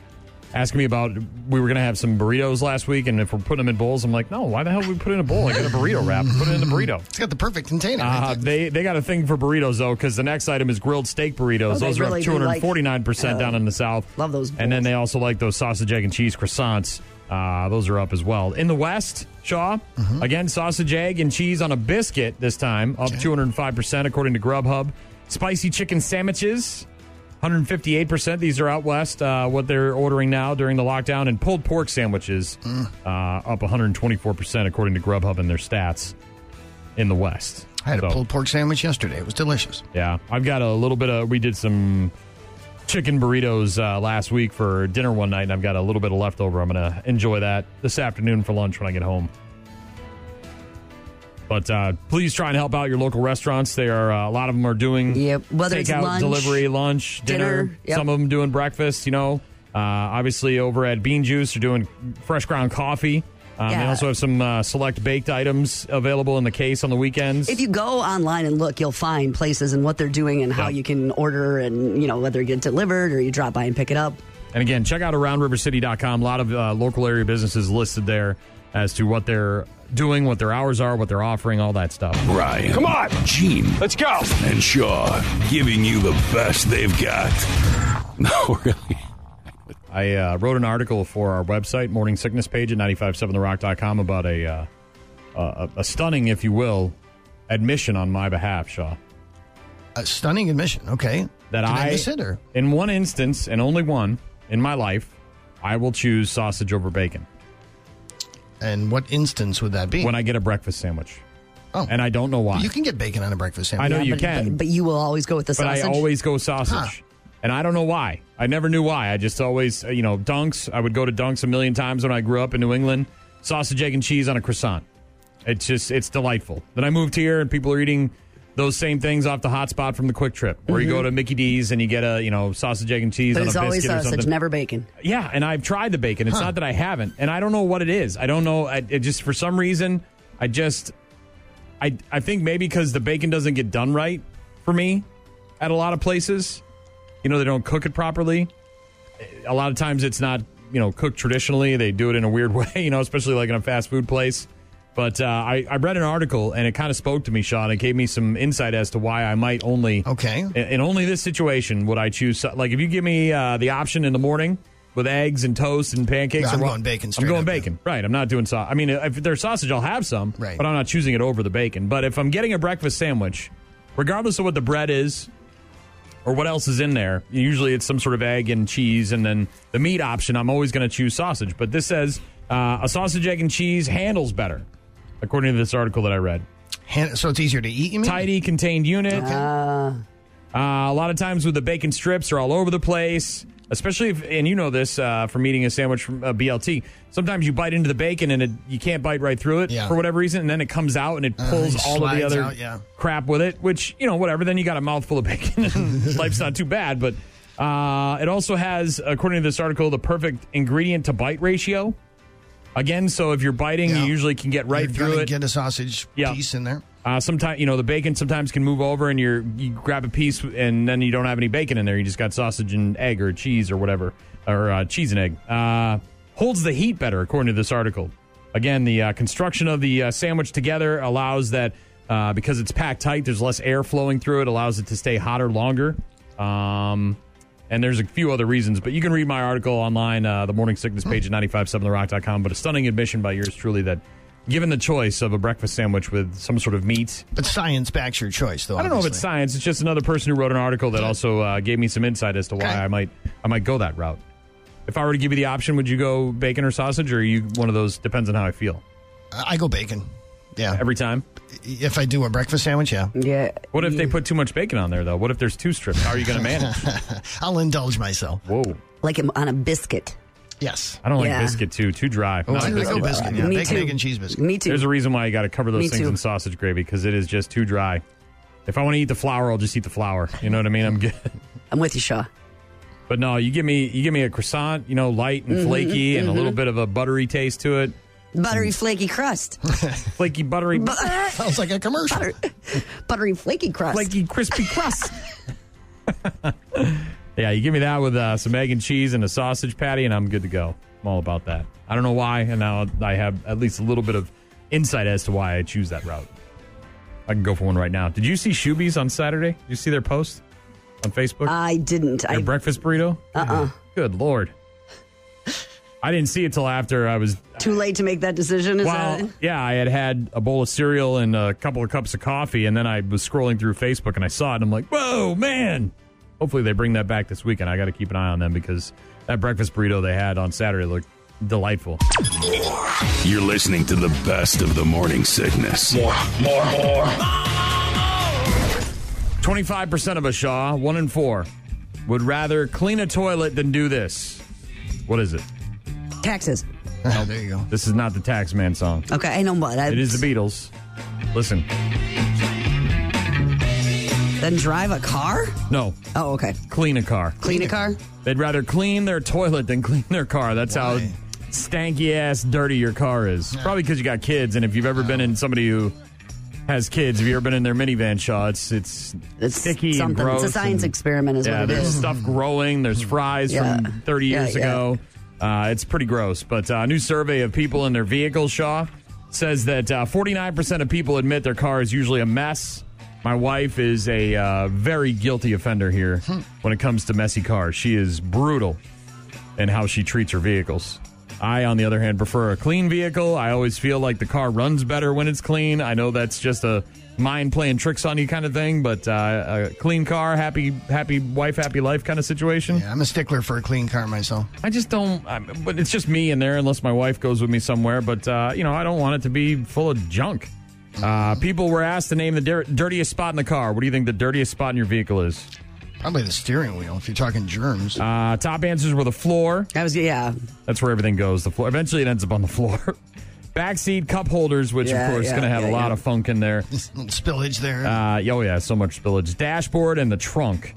asking me about we were going to have some burritos last week, and if we're putting them in bowls, I'm like, no, why the hell would we put it in a bowl? I got a burrito wrap, put it in the burrito. It's got the perfect container. Uh, they they got a thing for burritos though, because the next item is grilled steak burritos. Oh, those are really up do two like- hundred forty nine percent down in the south. Love those And then they also like those sausage, egg, and cheese croissants. Uh, those are up as well. In the West, Shaw, Mm-hmm. again, sausage, egg, and cheese on a biscuit this time, up 205% according to Grubhub. Spicy chicken sandwiches, 158%. These are out West, uh, what they're ordering now during the lockdown. And pulled pork sandwiches, Mm. uh, up 124% according to Grubhub and their stats in the West. I had a pulled pork sandwich yesterday. It was delicious. yeah, I've got a little bit of. We did some chicken burritos uh, last week for dinner one night, and I've got a little bit of leftover. I'm going to enjoy that this afternoon for lunch when I get home. But uh, please try and help out your local restaurants. They are uh, a lot of them are doing Yep, whether it's takeout, lunch, delivery, lunch, dinner. dinner, yep. Some of them doing breakfast. You know, uh, obviously over at Bean Juice, they're doing fresh ground coffee. Um, They also have some uh, select baked items available in the case on the weekends. If you go online and look, you'll find places and what they're doing and how Yeah. you can order and, you know, whether you get delivered or you drop by and pick it up. And again, check out aroundrivercity.com. A lot of uh, local area businesses listed there as to what they're doing, what their hours are, what they're offering, all that stuff. Ryan. Come on. Gene. Let's go. And Shaw giving you the best they've got. No, really. I uh, wrote an article for our website, Morning Sickness page at 957therock.com about a, uh, a, a stunning, if you will, admission on my behalf, Shaw. A stunning admission. Okay. That Did I, I, miss it or? in one instance, and only one in my life, I will choose sausage over bacon And what instance would that be? when I get a breakfast sandwich. oh, And I don't know why. you can get bacon on a breakfast sandwich. I know Yeah, you but, can. But, but you will always go with the sausage. but sausage. I always go sausage. Huh. And I don't know why. I never knew why. I just always, uh, you know, Dunks. I would go to Dunks a million times when I grew up in New England. Sausage, egg, and cheese on a croissant. It's just, it's delightful. Then I moved here and people are eating those same things off the hot spot from the quick trip where you go to Mickey D's and you get a, you know, sausage, egg, and cheese but on it's a always biscuit or sausage, something. never bacon. Yeah, and I've tried the bacon. It's not that I haven't, and I don't know what it is. I don't know. I, it just for some reason, I just, I I think maybe because the bacon doesn't get done right for me at a lot of places. You know, they don't cook it properly. A lot of times, it's not you know cooked traditionally. They do it in a weird way. You know, especially like in a fast food place. But uh, I, I read an article and it kind of spoke to me, Sean. It gave me some insight as to why I might only Okay. in, in only this situation would I choose. Like if you give me uh, the option in the morning with eggs and toast and pancakes, Yeah, I'm or going bacon I'm going bacon. Right. I'm not doing sauce. I mean, if there's sausage, I'll have some. Right. But I'm not choosing it over the bacon. But if I'm getting a breakfast sandwich, regardless of what the bread is or what else is in there, usually it's some sort of egg and cheese, and then the meat option. I'm always going to choose sausage. But this says uh, a sausage, egg, and cheese handles better, according to this article that I read. Han- so it's easier to eat, you mean? Tidy contained unit. Uh, Uh, a lot of times with the bacon strips are all over the place, especially if, and you know this uh, from eating a sandwich from uh, BLT. Sometimes you bite into the bacon and it, you can't bite right through it Yeah. for whatever reason, and then it comes out and it Uh, pulls it all of the slides other out, yeah. crap with it. Which you know, whatever. Then you got a mouthful of bacon. and Life's not too bad, but Uh, it also has, according to this article, the perfect ingredient to bite ratio. Again, so if you're biting, Yeah. you usually can get right You're through gonna it. Get a sausage Yeah. piece in there. Uh, sometimes you know the bacon sometimes can move over, and you're you grab a piece, and then you don't have any bacon in there. You just got sausage and egg or cheese or whatever, or uh, cheese and egg. Uh, holds the heat better, according to this article. Again, the uh, construction of the uh, sandwich together allows that uh, because it's packed tight. There's less air flowing through it. Allows it to stay hotter longer. Um, and there's a few other reasons, but you can read my article online, the morning sickness page at 957therock.com. But a stunning admission by yours truly that given the choice of a breakfast sandwich with some sort of meat, But science backs your choice, though. I don't know if it's science. It's just another person who wrote an article that also uh, gave me some insight as to why Okay. I might I might go that route. If I were to give you the option, would you go bacon or sausage, or are you one of those? Depends on how I feel. I go bacon. Yeah. Every time. If I do a breakfast sandwich, yeah. Yeah. What if they put too much bacon on there, though? What if there's two strips? How are you going to manage? I'll indulge myself. Whoa. Like him on a biscuit. Yes. I don't like biscuit too. Too dry. Oh, Not I a go biscuit. biscuit. Yeah. Me Bacon, too. egg, and cheese biscuit. Me too. There's a reason why you got to cover those Me things too. in sausage gravy because it is just too dry. If I want to eat the flour, I'll just eat the flour. You know what I mean? I'm good. I'm with you, Shaw. But no, you give me you give me a croissant, you know, light Mm-hmm, and flaky, and a little bit of a buttery taste to it. Buttery flaky crust. Flaky, buttery, Bu- Sounds like a commercial. Butter, buttery flaky crust. flaky, crispy crust. Yeah, you give me that with uh, some egg and cheese and a sausage patty, and I'm good to go. I'm all about that. I don't know why, and now I have at least a little bit of insight as to why I choose that route. I can go for one right now. Did you see Shuby's on Saturday? Did you see their post on Facebook? I didn't. Their I breakfast burrito? uh-uh. Good lord. I didn't see it till after I was Too late to make that decision. Is Well, that? yeah, I had had a bowl of cereal and a couple of cups of coffee, and then I was scrolling through Facebook and I saw it, and I'm like, whoa, man. Hopefully they bring that back this weekend. I got to keep an eye on them because that breakfast burrito they had on Saturday looked delightful. You're listening to the best of the morning sickness. More, more, more. 25% of us, Shaw, one in four, would rather clean a toilet than do this. What is it? Taxes. Oh, there you go. This is not the Taxman song. Okay, I know what. I, It is the Beatles. Listen. Then drive a car? No, Oh, okay. clean a car. Clean a car? They'd rather clean their toilet than clean their car. That's how stanky ass dirty your car is. Probably because you got kids, and if you've ever been in somebody who has kids, have you ever been in their minivan, Shaw? It's it's It's sticky and gross. It's a science and- experiment, is yeah, what it there's is. stuff growing. There's fries Yeah. from 30 years yeah. ago. Uh, it's pretty gross. But uh, a new survey of people in their vehicles, Shaw, says that uh, 49% of people admit their car is usually a mess. My wife is a uh, very guilty offender here when it comes to messy cars. She is brutal in how she treats her vehicles. I, on the other hand, prefer a clean vehicle. I always feel like the car runs better when it's clean. I know that's just a mind playing tricks on you kind of thing, but uh, a clean car, happy, happy wife, happy life kind of situation. Yeah, I'm a stickler for a clean car myself. I just don't. I'm, but it's just me in there, unless my wife goes with me somewhere. But uh, you know, I don't want it to be full of junk. Uh, people were asked to name the dir- dirtiest spot in the car. What do you think the dirtiest spot in your vehicle is? Probably the steering wheel if you're talking germs. Uh, top answers were the floor. I was, yeah. That's where everything goes. The floor. Eventually, it ends up on the floor. Backseat cup holders, which Yeah, of course is yeah, going to have yeah, a lot yeah. of funk in there. little spillage there. Uh, oh yeah, so much spillage. Dashboard and the trunk.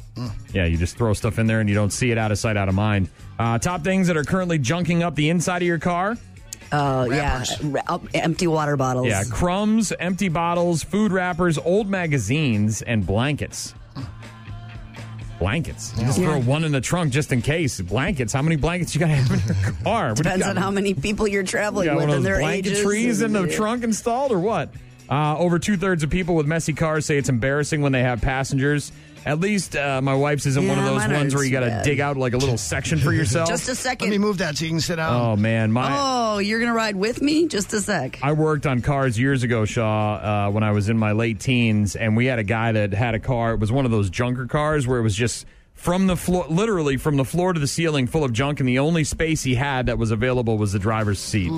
Yeah, you just throw stuff in there and you don't see it out of sight, out of mind. Uh, top things that are currently junking up the inside of your car. Uh, yeah. Wrappers. Ra- empty water bottles. Yeah, crumbs, empty bottles, food wrappers, old magazines, and blankets. Blankets. You just throw one in the trunk just in case. Blankets. How many blankets you got to have in your car? What do you Depends got? on how many people you're traveling You got with one of and those their blanket ages. trees in the trunk installed or what? Uh, over two thirds of people with messy cars say it's embarrassing when they have passengers. At least uh, my wife's isn't one of Yeah, those mine ones aren't where you got to bad. dig out like a little section for yourself. Just a second, Let second. me move that so you can sit down. oh man, my Oh, you're going to ride with me? Just a sec. I worked on cars years ago, Shaw, uh, when I was in my late teens, and we had a guy that had a car. It was one of those junker cars where it was just from the floor, literally from the floor to the ceiling, full of junk, and the only space he had that was available was the driver's seat,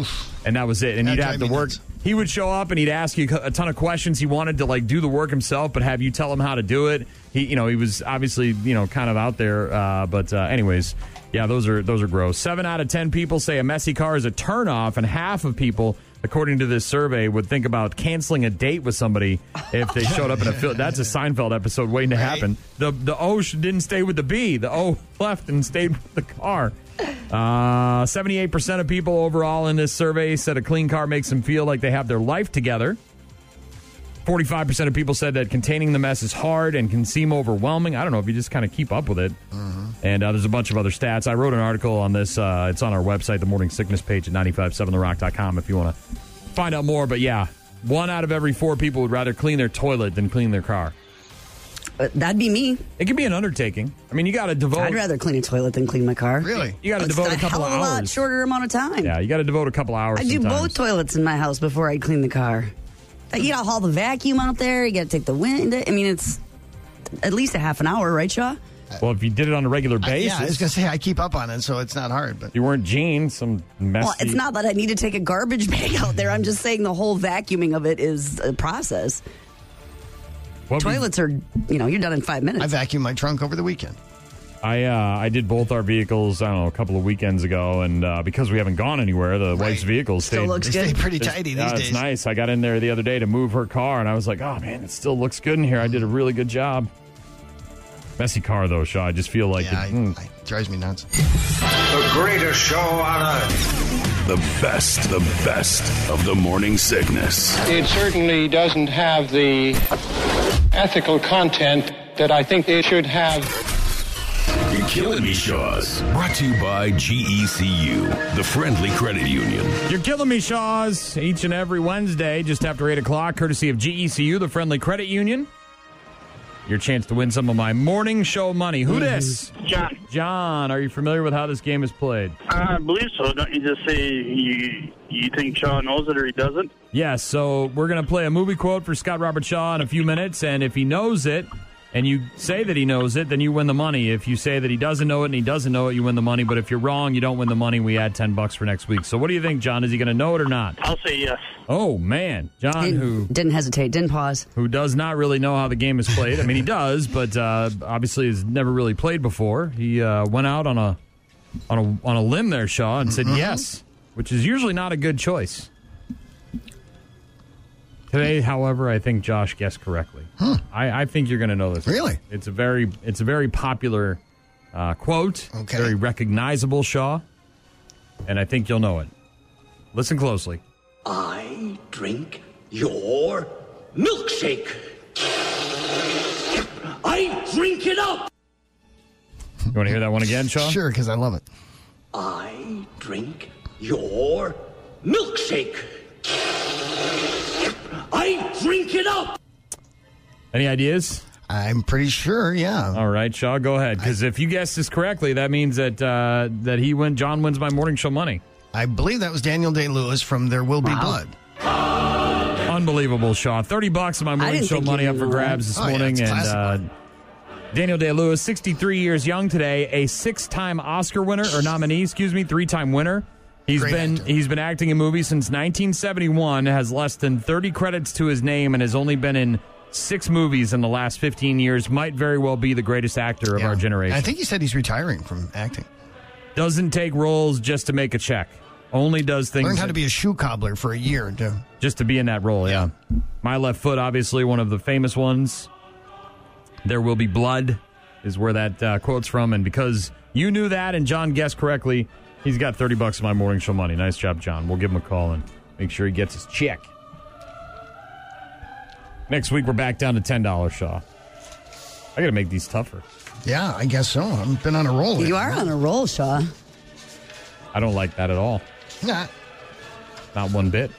and that was it. And That'd you'd have drive to me work. nuts. He would show up and he'd ask you a ton of questions. He wanted to like do the work himself, but have you tell him how to do it. He, you know, he was obviously you know kind of out there. Uh, but uh, anyways, yeah, those are those are gross. Seven out of ten people say a messy car is a turnoff, and half of people according to this survey, would think about canceling a date with somebody if they showed up in a film. That's a Seinfeld episode waiting to happen. The the O didn't stay with the B. The O left and stayed with the car. Uh, 78% of people overall in this survey said a clean car makes them feel like they have their life together. 45% of people said that containing the mess is hard and can seem overwhelming. I don't know if you just kind of keep up with it. And uh, there's a bunch of other stats. I wrote an article on this. Uh, it's on our website, the morning sickness page at 957therock.com if you want to find out more. But yeah, one out of every four people would rather clean their toilet than clean their car. Uh, that'd be me. It could be an undertaking. I mean, you got to devote. I'd rather clean a toilet than clean my car. Really? You got to devote a couple hell of of a lot hours. shorter amount of time. Yeah, you got to devote a couple hours. I do sometimes. both toilets in my house before I clean the car. You got to haul the vacuum out there. You got to take the wind. I mean, it's at least a half an hour, right, Shaw? Well, if you did it on a regular I- basis, yeah, I was going to say I keep up on it, so it's not hard. But you weren't Gene, some messy. Well, it's not that I need to take a garbage bag out there. I'm just saying the whole vacuuming of it is a process. What we- Toilets are, you know, you're done in five minutes. I vacuumed my trunk over the weekend. I uh, I did both our vehicles. I don't know a couple of weekends ago, and uh, because we haven't gone anywhere, the wife's vehicle Still stayed, looks They stay good. pretty tidy yeah, these It's days. nice. I got in there the other day to move her car, and I was like, "Oh man, it still looks good in here. I did a really good job." Messy car though, Shaw. I just feel like Yeah, it, I, mm. I, drives me nuts. The greatest show on earth. The best, the best of the morning sickness. It certainly doesn't have the ethical content that I think it should have. You're killing me, Shaws. Brought to you by GECU, the friendly credit union. You're killing me, Shaws. Each and every Wednesday, just after 8 o'clock, courtesy of GECU, the Friendly Credit Union. Your chance to win some of my morning show money. Who mm-hmm. this? John. John, are you familiar with how this game is played? I believe so. Don't you just say you you think Shaw knows it or he doesn't? Yes, so we're going to play a movie quote for Scott Robert Shaw in a few minutes, and if he knows it, and you say that he knows it, then you win the money. If you say that he doesn't know it and he doesn't know it, you win the money. But if you're wrong, you don't win the money. We add 10 bucks for next week. So what do you think, John? Is he going to know it or not? I'll say yes. Oh, man. John, Didn't, who didn't hesitate, didn't pause. who does not really know how the game is played. I mean, he does, but uh, obviously has never really played before. He uh, went out on a on a on a limb there, Shaw, and said yes, which is usually not a good choice. Today, however, I think Josh guessed correctly. I, I think you're going to know this. Really? It's a very it's a very popular uh, quote. Okay. Very recognizable, Shaw, and I think you'll know it. Listen closely. I drink your milkshake. I drink it up. You want to hear that one again, Shaw? Sure, because I love it. I drink your milkshake. I drink it up. Any ideas? I'm pretty sure, yeah. All right, Shaw, go ahead. Because if you guessed this correctly, that means that uh, that he win. John wins my morning show money. I believe that was Daniel Day Lewis from There Will Be Blood. Unbelievable, Shaw. Thirty bucks of my morning didn't show think money up for knew grabs this Oh, yeah, morning, it's and classic uh, Daniel Day Lewis, sixty-three years young today, a six-time Oscar winner or nominee, excuse me, three-time winner. He's Great been actor. he's been acting in movies since 1971. Has less than 30 credits to his name, and has only been in six movies in the last 15 years. Might very well be the greatest actor of Yeah. our generation. I think he said he's retiring from acting. doesn't take roles just to make a check. Only does things Learned how that- to be a shoe cobbler for a year. To, just to be in that role. Yeah. My left foot, obviously one of the famous ones. There will be blood, is where that uh, quote's from, and because you knew that and John guessed correctly, he's got thirty bucks of my morning show money. Nice job, John. We'll give him a call and make sure he gets his check. Next week we're back down to ten dollars, Shaw. I got to make these tougher. yeah, I guess so. I've been on a roll. You are on a roll, Shaw. I don't like that at all. Nah. Not one bit.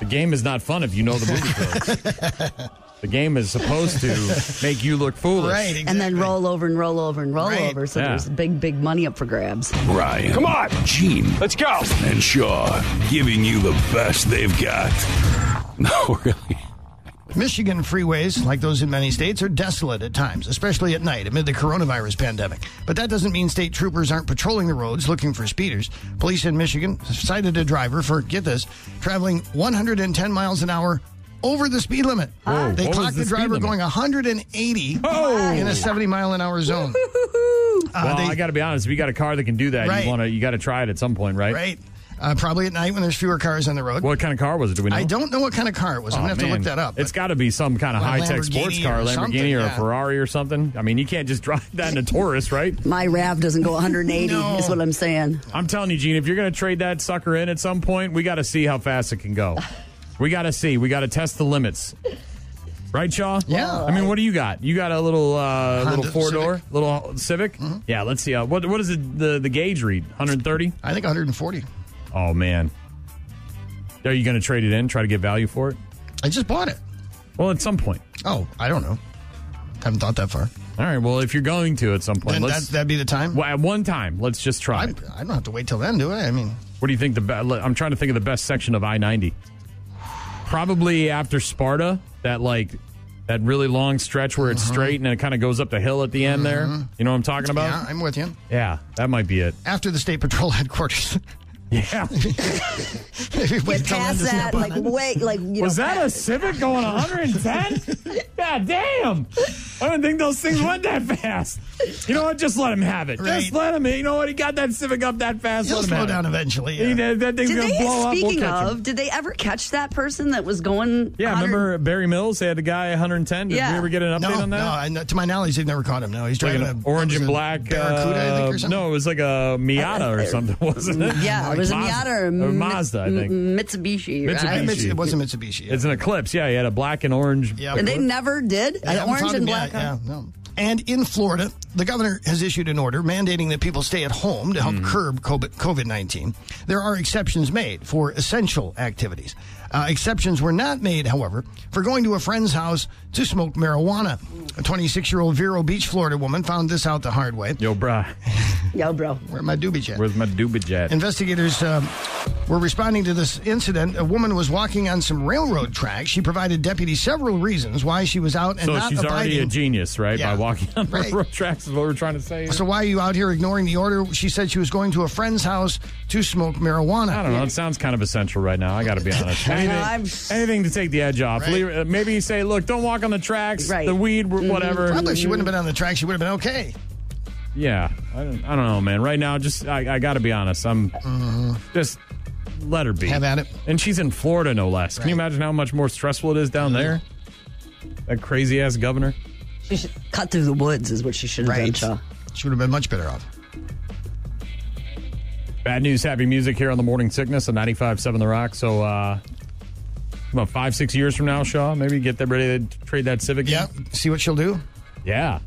The game is not fun if you know the movie quotes. The game is supposed to make you look foolish. Right, exactly. And then roll over and roll over and roll Right. over. So Yeah. there's big, big money up for grabs. Ryan. Come on. Gene. Let's go. And Shaw giving you the best they've got. No, really. Michigan freeways, like those in many states, are desolate at times, especially at night amid the coronavirus pandemic. But that doesn't mean state troopers aren't patrolling the roads looking for speeders. Police in Michigan cited a driver for, get this, traveling 110 miles an hour over the speed limit. Whoa, they what clocked the the driver going 180 Oh! in a 70 mile an hour zone. Uh, Well, they- I got to be honest. If you got a car that can do that, Right. you want to you got to try it at some point, right? Right. Uh, probably at night when there's fewer cars on the road. What kind of car was it? Do we know? I don't know what kind of car it was. I'm Oh, going to have to look that up. It's got to be some kind of Well, high tech sports car, or Lamborghini or yeah. a Ferrari or something. I mean, you can't just drive that in a Taurus, right? My Rav doesn't go 180, No. is what I'm saying. I'm telling you, Gene, if you're going to trade that sucker in at some point, we got to see how fast it can go. We got to see. We got to test the limits. Right, Shaw? Yeah. I mean, what do you got? You got a little uh, little four door, Civic. little Civic. Mm-hmm. Yeah. Let's see. Uh, what what does it, the the gauge read? 130. I think 140. Oh man. Are you going to trade it in? Try to get value for it? I just bought it. Well, at some point. Oh, I don't know. Haven't thought that far. All right. Well, if you're going to at some point, Then let's that, that'd be the time. well, at one time, let's just try. I, it. I don't have to wait till then, do I? I mean, What do you think the be- I'm trying to think of the best section of I-90. Probably after Sparta, that like that really long stretch where it's uh-huh. straight and it kind of goes up the hill at the end there. Uh-huh. You know what I'm talking about? yeah? I'm with you. Yeah, that might be it. After the state patrol headquarters. Yeah. Maybe Get past to snap that, like, it. wait, like, you Was know, that a Civic going 110? God damn. I didn't think those things went that fast. You know what? Just let him have it. Right. Just let him. You know what? He got that Civic up that fast. He'll let him slow down it. eventually. He- Yeah. that, that thing's Did going to they, blow up. speaking We'll catch him. of, did they ever catch that person that was going? Yeah, 100 remember Barre Mills? They had the guy 110. Did Yeah. we ever get an update no, on that? no, I, to my knowledge, they've never caught him. No, he's like driving an a orange and black Barracuda, I think, uh, or something. No, it was like a Miata or something, wasn't it? Yeah, Like it was a Mazda- Miata or, or Mazda, I think. Mitsubishi. Mitsubishi. Right? Mitsu- It wasn't Mitsubishi. It's an Eclipse. Yeah, he had a black and orange. Yeah. And they never did? They An orange and black yet, car? Yeah, no. And in Florida, the governor has issued an order mandating that people stay at home to help Mm-hmm. curb COVID 19. There are exceptions made for essential activities. Uh, exceptions were not made, however, for going to a friend's house to smoke marijuana. A 26 year old Vero Beach, Florida woman found this out the hard way. Yo, bruh, Yo, bro. Where my doobie jet? where's my doobie jet? Investigators um, were responding to this incident. A woman was walking on some railroad tracks. She provided deputies several reasons why she was out and So not she's already a abiding. genius, right? Yeah. By walking on the Right. road tracks is what we're trying to say. So why are you out here ignoring the order? She said she was going to a friend's house to smoke marijuana. I don't know. It sounds kind of essential right now. I got to be honest. I know, Anything, I'm- anything to take the edge off. Right. Leave- uh, maybe you say, look, don't walk on the tracks. Right. The weed, Mm-hmm. whatever. Probably if she wouldn't have been on the track, she would have been okay. Yeah, I don't, I don't know, man. Right now, just I, I got to be honest. I'm just let her be. Have at it. And she's in Florida, no less. Can you imagine how much more stressful it is down there? That crazy ass governor. She should cut through the woods, is what she should have done, Right. Shaw. She would have been much better off. Bad news, happy music here on the Morning Sickness on 95.7 The Rock. So, uh, about five, six years from now, Shaw, maybe get them ready to trade that Civic. in? Yeah. See what she'll do? Yeah.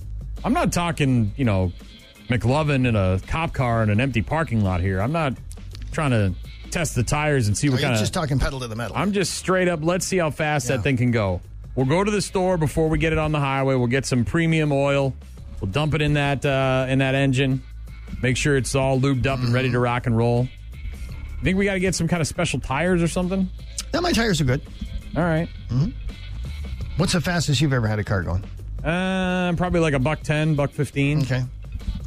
I'm not talking, you know, McLovin in a cop car in an empty parking lot here. I'm not trying to test the tires and see what you kind of. just talking pedal to the metal? I'm just straight up. Let's see how fast Yeah. that thing can go. We'll go to the store before we get it on the highway. We'll get some premium oil. We'll dump it in that uh, in that engine. Make sure it's all lubed up and ready Mm-hmm. to rock and roll. I think we got to get some kind of special tires or something? Now, my tires are good. All right. What's the fastest you've ever had a car going? Uh, probably like a buck ten, buck fifteen. Okay.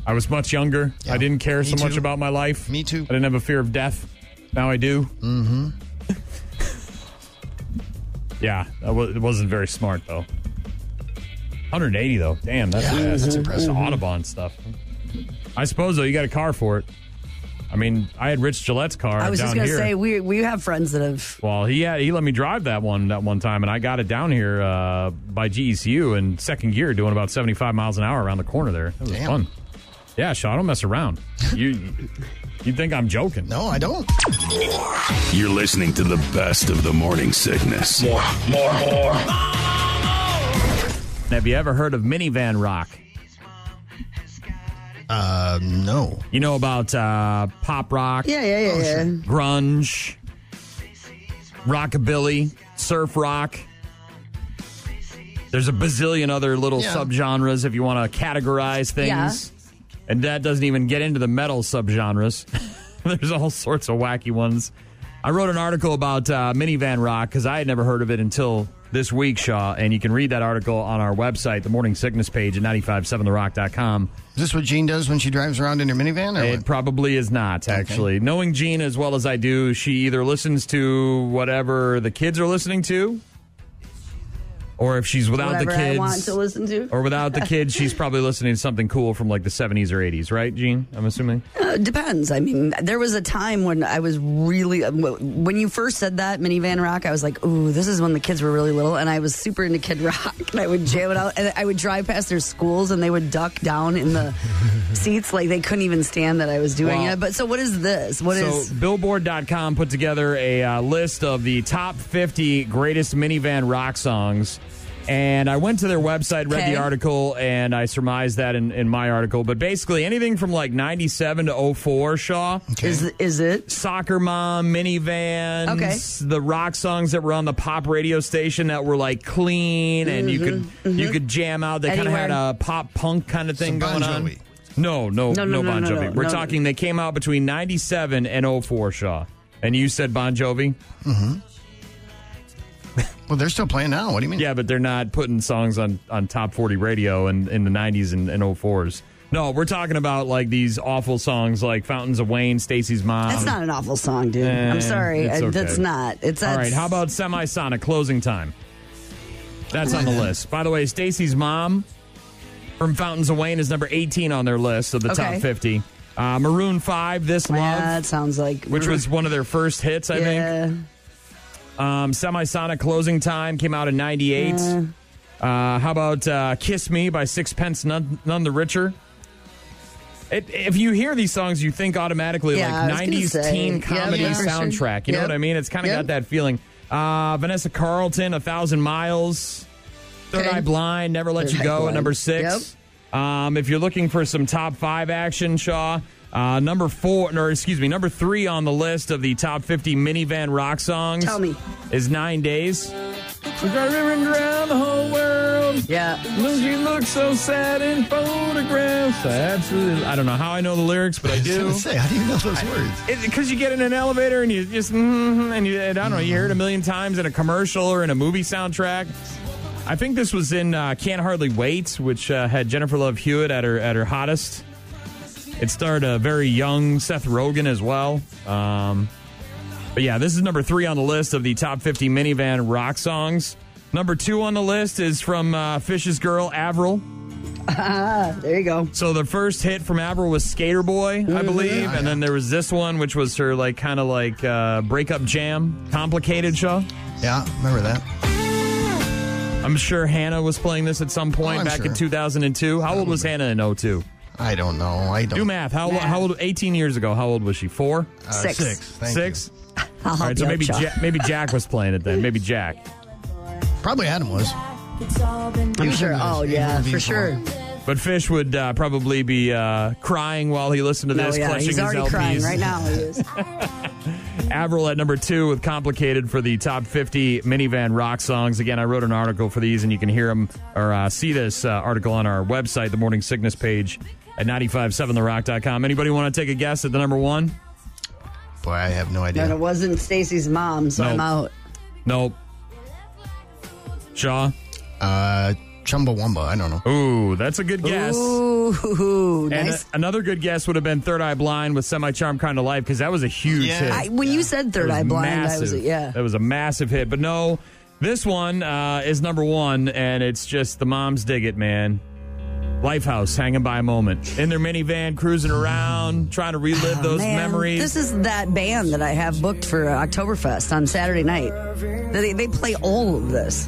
I was much younger. Yeah. I didn't care Me so much about my life. Me too. I didn't have a fear of death. Now I do. Mm-hmm. yeah, that was, it wasn't very smart though. 180 though. Damn, that's Yeah, that's impressive. Autobahn stuff. I suppose though, you got a car for it. I mean, I had Rich Gillette's car I was down just going to say, we, we have friends that have. Well, he had, he let me drive that one that one time, and I got it down here uh, by GECU in second gear, doing about seventy five miles an hour around the corner there. It was Damn. fun. Yeah, Shaw, I don't mess around. You you think I'm joking? No, I don't. You're listening to the best of the morning sickness. More, more, more. Have you ever heard of minivan rock? Uh, no. You know about uh, pop rock, Yeah, yeah, yeah, yeah. grunge, rockabilly, surf rock. There's a bazillion other little Yeah. subgenres if you want to categorize things. Yeah. And that doesn't even get into the metal subgenres. There's all sorts of wacky ones. I wrote an article about uh, minivan rock because I had never heard of it until this week, Shaw. And you can read that article on our website, the Morning Sickness page at 957therock.com. Is this what Jean does when she drives around in her minivan? Or It what? probably is not, actually. Knowing Jean as well as I do, she either listens to whatever the kids are listening to, Or if she's without Whatever the kids, I want to listen to. or without the kids, she's probably listening to something cool from like the 70s or 80s, right, Gene? I'm assuming. Uh, depends. I mean, there was a time when I was really when you first said that minivan rock, I was like, "Ooh, this is when the kids were really little," and I was super into Kid Rock, and I would jam it out, and I would drive past their schools, and they would duck down in the seats like they couldn't even stand that I was doing Wow. it. But so, what is this? What so is? Billboard.com put together a uh, list of the top 50 greatest minivan rock songs. And I went to their website, read Okay. the article, and I surmised that in, in my article. But basically, anything from like 97 to 04, Shaw. Is is it Soccer Mom, minivans, Okay. the rock songs that were on the pop radio station that were like clean and you could you could jam out. They kind of had Mm-hmm, a pop punk kind of thing Some going on. No, no, No, no, no, no, Bon Jovi. no, We're no. talking they came out between 97 and 04, Shaw. And you said Bon Jovi? Well, they're still playing now. What do you mean? Yeah, but they're not putting songs on, on top 40 radio in, in the 90s and, and 04s. No, we're talking about like these awful songs like Fountains of Wayne, Stacy's Mom. That's not an awful song, dude. Eh, I'm sorry, it's I- okay. that's not. It's All that's, right, how about Semisonic closing time? That's on the list. By the way, Stacy's mom from Fountains of Wayne is number 18 on their list of the top 50. Uh, Maroon 5, This Love, Yeah, that sounds like which was one of their first hits, I yeah. think. Um, Semisonic Closing Time came out in 98. Yeah. Uh, how about uh, Kiss Me by Sixpence None, None the Richer? It, if you hear these songs, you think automatically Yeah, like 90s say. teen comedy yeah, for sure. soundtrack. You know what I mean? It's kind of Yep. got that feeling. Uh, Vanessa Carlton, A Thousand Miles. Third Okay. Eye Blind, Never Let Third You Go at number six. Um, if you're looking for some top five action, Shaw, uh, number four, or excuse me, number three on the list of the top 50 minivan rock songs Tell me. is Nine Days. We're driving around the whole world. Yeah. Look, you look so sad in photographs. Absolutely. I don't know how I know the lyrics, but I I was do. say, how do you know those words? Because you get in an elevator and you just, mm, and you, and I don't know, you hear it a million times in a commercial or in a movie soundtrack. I think this was in uh, Can't Hardly Wait, which uh, had Jennifer Love Hewitt at her at her hottest. It starred a very young Seth Rogen as well. Um, but yeah, this is number three on the list of the top 50 minivan rock songs. Number two on the list is from uh, Fish's girl, Avril. Ah, there you go. So the first hit from Avril was Skater Boy, I believe, and then there was this one, which was her like kind of like uh, breakup jam, complicated show. Yeah, remember that. I'm sure Hannah was playing this at some point Oh, I'm back in 2002. How old was Hannah in 02? I don't know. I don't. Do math. How how old? 18 years ago. How old was she? Four, Uh, Six. Six. Thank six. I'll All so maybe ja- maybe Jack was playing it then. Maybe Jack. Probably Adam was. I'm sure. Oh yeah, for sure. But Fish would uh, probably be uh, crying while he listened to No, this, yeah, clutching he's his already LPs. crying right now. He is. Avril at number two with Complicated for the top 50 minivan rock songs. Again, I wrote an article for these, and you can hear them or uh, see this uh, article on our website, the Morning Sickness page at 957therock.com. Anybody want to take a guess at the number one? Boy, I have no idea. And it wasn't Stacy's mom, so Nope. I'm out. Nope. Shaw? Uh, Chumbawamba. I don't know. Ooh, that's a good guess. Ooh, And nice. a- another good guess would have been Third Eye Blind with Semi Charm Kind of Life because that was a huge Yeah. hit. I, when you said Third Eye Blind, I massive. was yeah. That was a massive hit. But no, this one uh, is number one, and it's just the moms dig it, man. Lifehouse hanging by a moment in their minivan, cruising around, trying to relive Oh, those man, memories. This is that band that I have booked for Oktoberfest on Saturday night. They, they play all of this.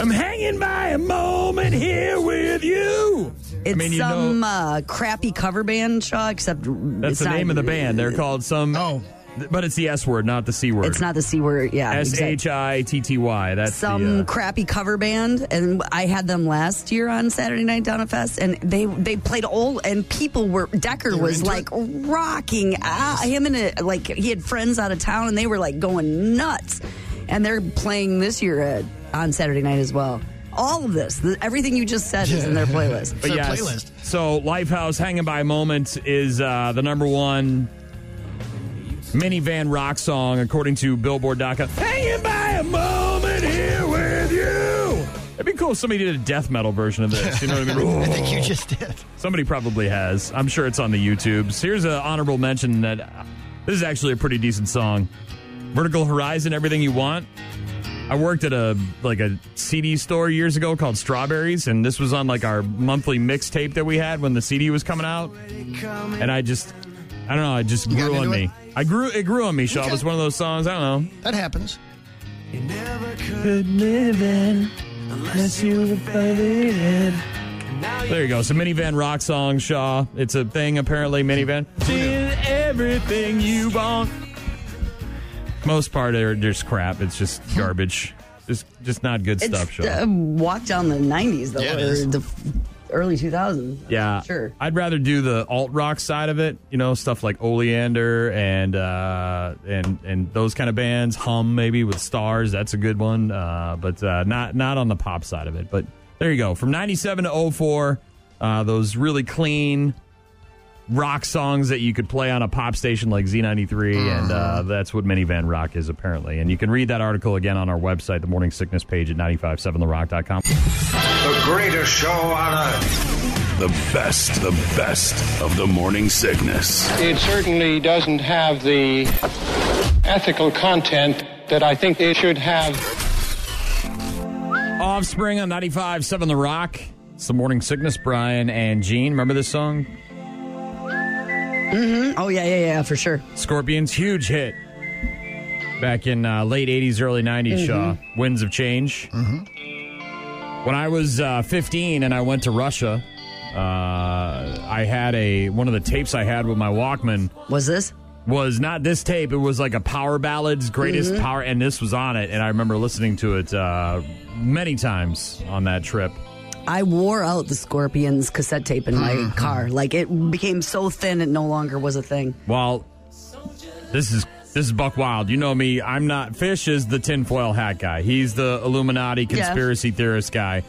I'm hanging by a moment here with you. It's mean, you some know- uh, crappy cover band, Shaw, except That's it's the not- name of the band. They're called some. Oh. But it's the S word, not the C word. It's not the C word. Yeah. S exact- H I T T Y. That's some the, uh, crappy cover band, and I had them last year on Saturday Night Down at Fest, and they they played old, and people were Decker were was into like rocking out. Him and a, like he had friends out of town, and they were like going nuts, and they're playing this year at, on Saturday night as well. All of this, the, everything you just said, is in their playlist. But yes, playlist. So Lifehouse Hanging by a Moment is uh, the number one minivan rock song according to Billboard.com. Hanging by a moment here with you. It'd be cool if somebody did a death metal version of this. You know what I mean? I think you just did. Somebody probably has. I'm sure it's on the YouTubes. Here's an honorable mention that uh, this is actually a pretty decent song. Vertical Horizon, Everything You Want. I worked at a like a CD store years ago called Strawberries, and this was on like our monthly mixtape that we had when the CD was coming out. And I just, I don't know, it just got grew on me. it? I grew, it grew on me. Shaw Okay. it was one of those songs. I don't know. That happens. Good living unless you it. There you go. So minivan rock song, Shaw. It's a thing apparently. Minivan. Seeing everything you want. Most part, they're just crap. It's just garbage. Just, just not good It's stuff, Shaw. uh, walk down the 90s, though, Yeah, it or is. the f- early 2000s. Yeah, Sure. I'd rather do the alt rock side of it. You know, stuff like Oleander and uh, and and those kind of bands. Hum maybe with stars. That's a good one. Uh, but uh, not not on the pop side of it. But there you go. From '97 to 04, uh, those really clean rock songs that you could play on a pop station like Z93, and uh, that's what minivan rock is apparently. And you can read that article again on our website, the Morning Sickness page at 957therock.com. The greatest show on earth. The best, the best of the morning sickness. It certainly doesn't have the ethical content that I think it should have. Offspring on 95.7 The Rock. It's the morning sickness, Brian and Gene. Remember this song? Oh, yeah, yeah, yeah, for sure. Scorpions, huge hit. Back in uh, late 80s, early 90s, Shaw. Winds of Change. Mm-hmm. When I was uh, 15 and I went to Russia, uh, I had a one of the tapes I had with my Walkman Was this? was not this tape. It was like a power ballads, greatest power, and this was on it. And I remember listening to it uh, many times on that trip. I wore out the Scorpions cassette tape in my Mm-hmm. car. Like, it became so thin, it no longer was a thing. Well, this is this is Buck Wild. You know me. I'm not. Fish is the tinfoil hat guy. He's the Illuminati conspiracy theorist guy.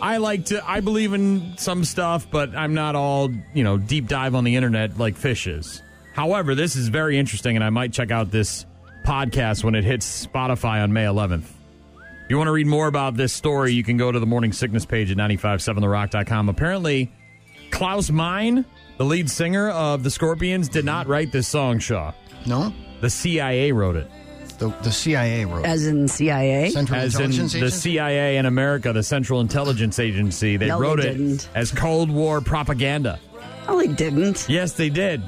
I like to. I believe in some stuff, but I'm not all you know deep dive on the internet like Fish is. However, this is very interesting, and I might check out this podcast when it hits Spotify on May 11th. If you want to read more about this story, you can go to the morning sickness page at 957therock.com. Apparently, Klaus Meine, the lead singer of the Scorpions, did not write this song, Shaw. No? The CIA wrote it. The, the CIA wrote it. As in CIA? Central As in Intelligence the Agency? CIA in America, the Central Intelligence Agency. They No, they wrote it didn't. as Cold War propaganda. No, they didn't. Yes, they did.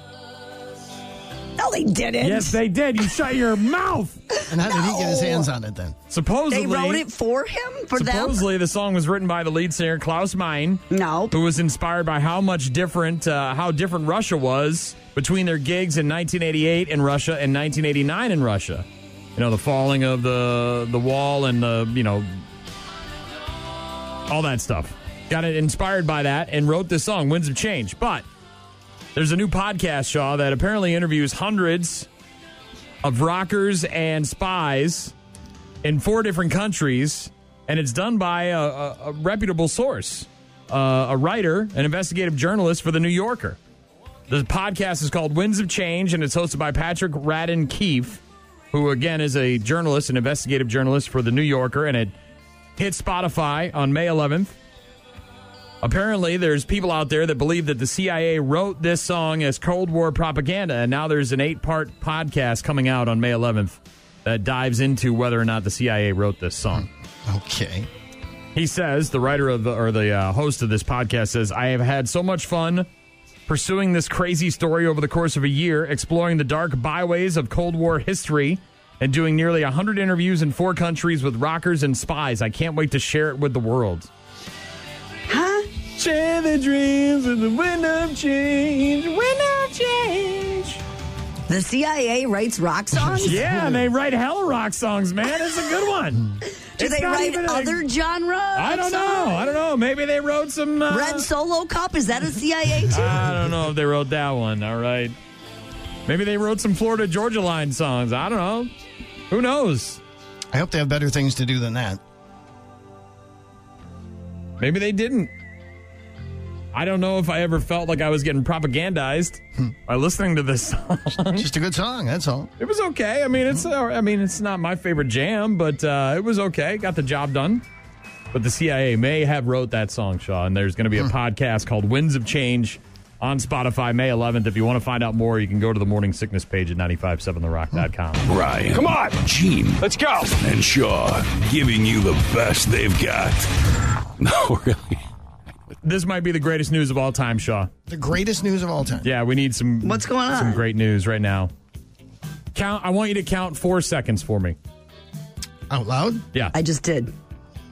No, they didn't. Yes, they did. You shut your mouth. And how did he get his No. hands on it then? Supposedly, They wrote it for him? For them? supposedly the song was written by the lead singer Klaus Meine. No. who was inspired by how much different uh, how different Russia was between their gigs in 1988 in Russia and 1989 in Russia. You know, the falling of the the wall and the you know all that stuff. Got it inspired by that and wrote this song, Winds of Change. But there's a new podcast, Shaw, that apparently interviews hundreds of rockers and spies in four different countries, and it's done by a, a, a reputable source, uh, a writer, an investigative journalist for the New Yorker. The podcast is called Winds of Change, and it's hosted by Patrick Radden Keefe, who again is a journalist, an investigative journalist for the New Yorker, and it hit Spotify on May 11th. Apparently, there's people out there that believe that the CIA wrote this song as Cold War propaganda, and now there's an eight part podcast coming out on May 11th that dives into whether or not the CIA wrote this song. Okay. He says, the writer of the, or the uh, host of this podcast says, I have had so much fun pursuing this crazy story over the course of a year, exploring the dark byways of Cold War history, and doing nearly 100 interviews in four countries with rockers and spies. I can't wait to share it with the world. Huh? Share the dreams of the wind of change, wind of change. The CIA writes rock songs? Yeah, and they write hell rock songs, man. It's a good one. Do It's they not write even a- other genre? I don't know. I don't know. Maybe they wrote some. Uh, Red Solo Cup? Is that a CIA too? I don't know if they wrote that one. All right. Maybe they wrote some Florida Georgia Line songs. I don't know. Who knows? I hope they have better things to do than that. Maybe they didn't. I don't know if I ever felt like I was getting propagandized by listening to this song. Just a good song, that's all. It was okay. I mean, it's uh, I mean, it's not my favorite jam, but uh, it was okay. Got the job done. But the CIA may have wrote that song, Shaw, and there's going to be a podcast called Winds of Change on Spotify May 11th. If you want to find out more, you can go to the morning sickness page at 957therock.com. Ryan. Come on. Gene. Let's go. And Shaw giving you the best they've got. No, really. This might be the greatest news of all time, Shaw. The greatest news of all time. Yeah, we need some What's going on? Some great news right now. Count I want you to count 4 seconds for me. Out loud? Yeah. I just did.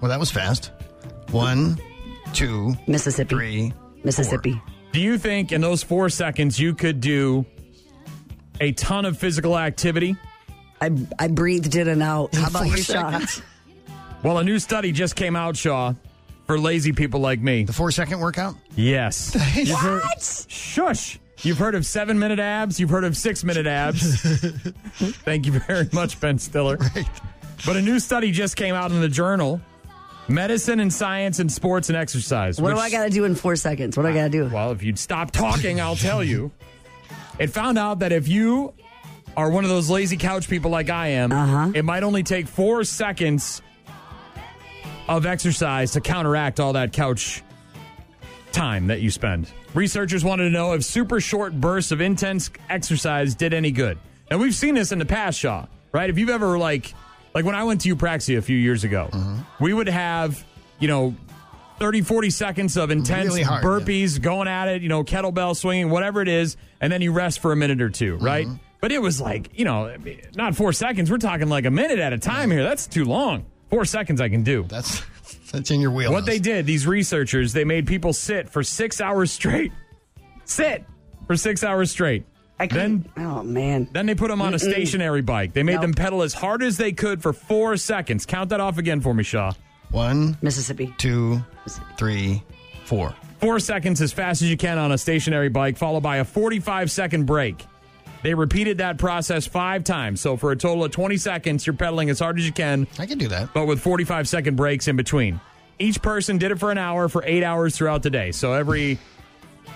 Well, that was fast. One, two, Mississippi. three. Mississippi. Do you think in those 4 seconds you could do a ton of physical activity? I I breathed in and out. How about four your seconds? shot? Well, a new study just came out, Shaw, for lazy people like me. The four second workout? Yes. You've heard- shush. You've heard of seven minute abs. You've heard of six minute abs. Thank you very much, Ben Stiller. But a new study just came out in the journal Medicine and Science and Sports and Exercise. What do which- I got to do in four seconds? What do I got to do? Well, if you'd stop talking, I'll tell you. It found out that if you are one of those lazy couch people like I am, Uh-huh. it might only take four seconds of exercise to counteract all that couch time that you spend. Researchers wanted to know if super short bursts of intense exercise did any good. And we've seen this in the past, Shaw, right? If you've ever like like when I went to Eupraxia a few years ago, mm-hmm. we would have, you know, 30, 40 seconds of intense Really hard, burpees, going at it, you know, kettlebell swinging, whatever it is, and then you rest for a minute or 2 right? Mm-hmm. But it was like, you know, not four seconds. We're talking like a minute at a time here. That's too long. Four seconds I can do. That's that's in your wheel. What they did, these researchers, they made people sit for six hours straight. Sit for six hours straight. I Then, oh man. then they put them on a stationary bike. They made Nope. them pedal as hard as they could for four seconds. Count that off again for me, Shaw. One, Mississippi. two, three, four. Four seconds as fast as you can on a stationary bike, followed by a 45 second break. They repeated that process five times. So for a total of 20 seconds, you're pedaling as hard as you can, I can do that. but with 45 second breaks in between. Each person did it for an hour for eight hours throughout the day. So every,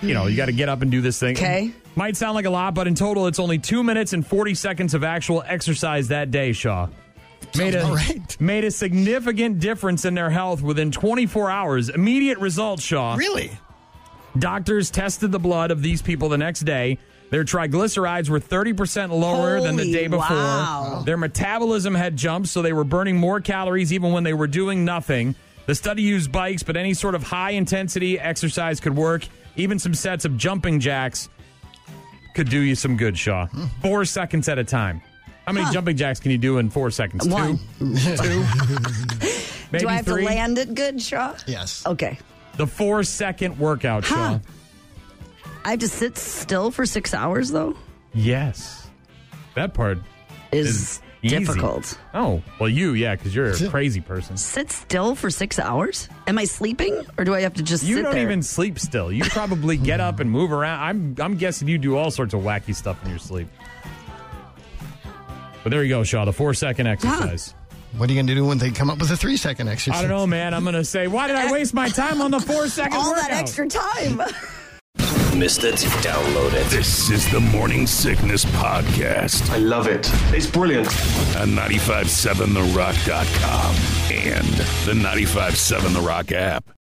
you know, you got to get up and do this thing. Okay. Might sound like a lot, but in total, it's only two minutes and 40 seconds of actual exercise that day, Shaw. Made a, right. made a significant difference in their health within 24 hours. Immediate results, Shaw. Really? Doctors tested the blood of these people the next day. Their triglycerides were 30% lower than the day before. wow. Their metabolism had jumped, so they were burning more calories even when they were doing nothing. The study used bikes, but any sort of high intensity exercise could work. Even some sets of jumping jacks could do you some good, Shaw. Four seconds at a time. How many jumping jacks can you do in four seconds? One. Two? Two? Maybe do I have three? to land it good, Shaw? Yes. Okay. The four second workout, Huh. Shaw. I have to sit still for six hours though. Yes. That part Is, is easy. difficult. Oh, well, you, yeah, because you're a crazy person. Sit still for six hours? Am I sleeping, or do I have to just You sit don't there? even sleep still. You probably get up and move around. I'm, I'm guessing you do all sorts of wacky stuff in your sleep. But there you go, Shaw. The four second exercise. What are you going to do when they come up with a three second exercise? I don't know, man. I'm gonna say, why did I waste my time on the four second all workout? that extra time. Missed it? Download it. This is the Morning Sickness Podcast. I love it. It's brilliant. On 957therock.com and the 957 The Rock app.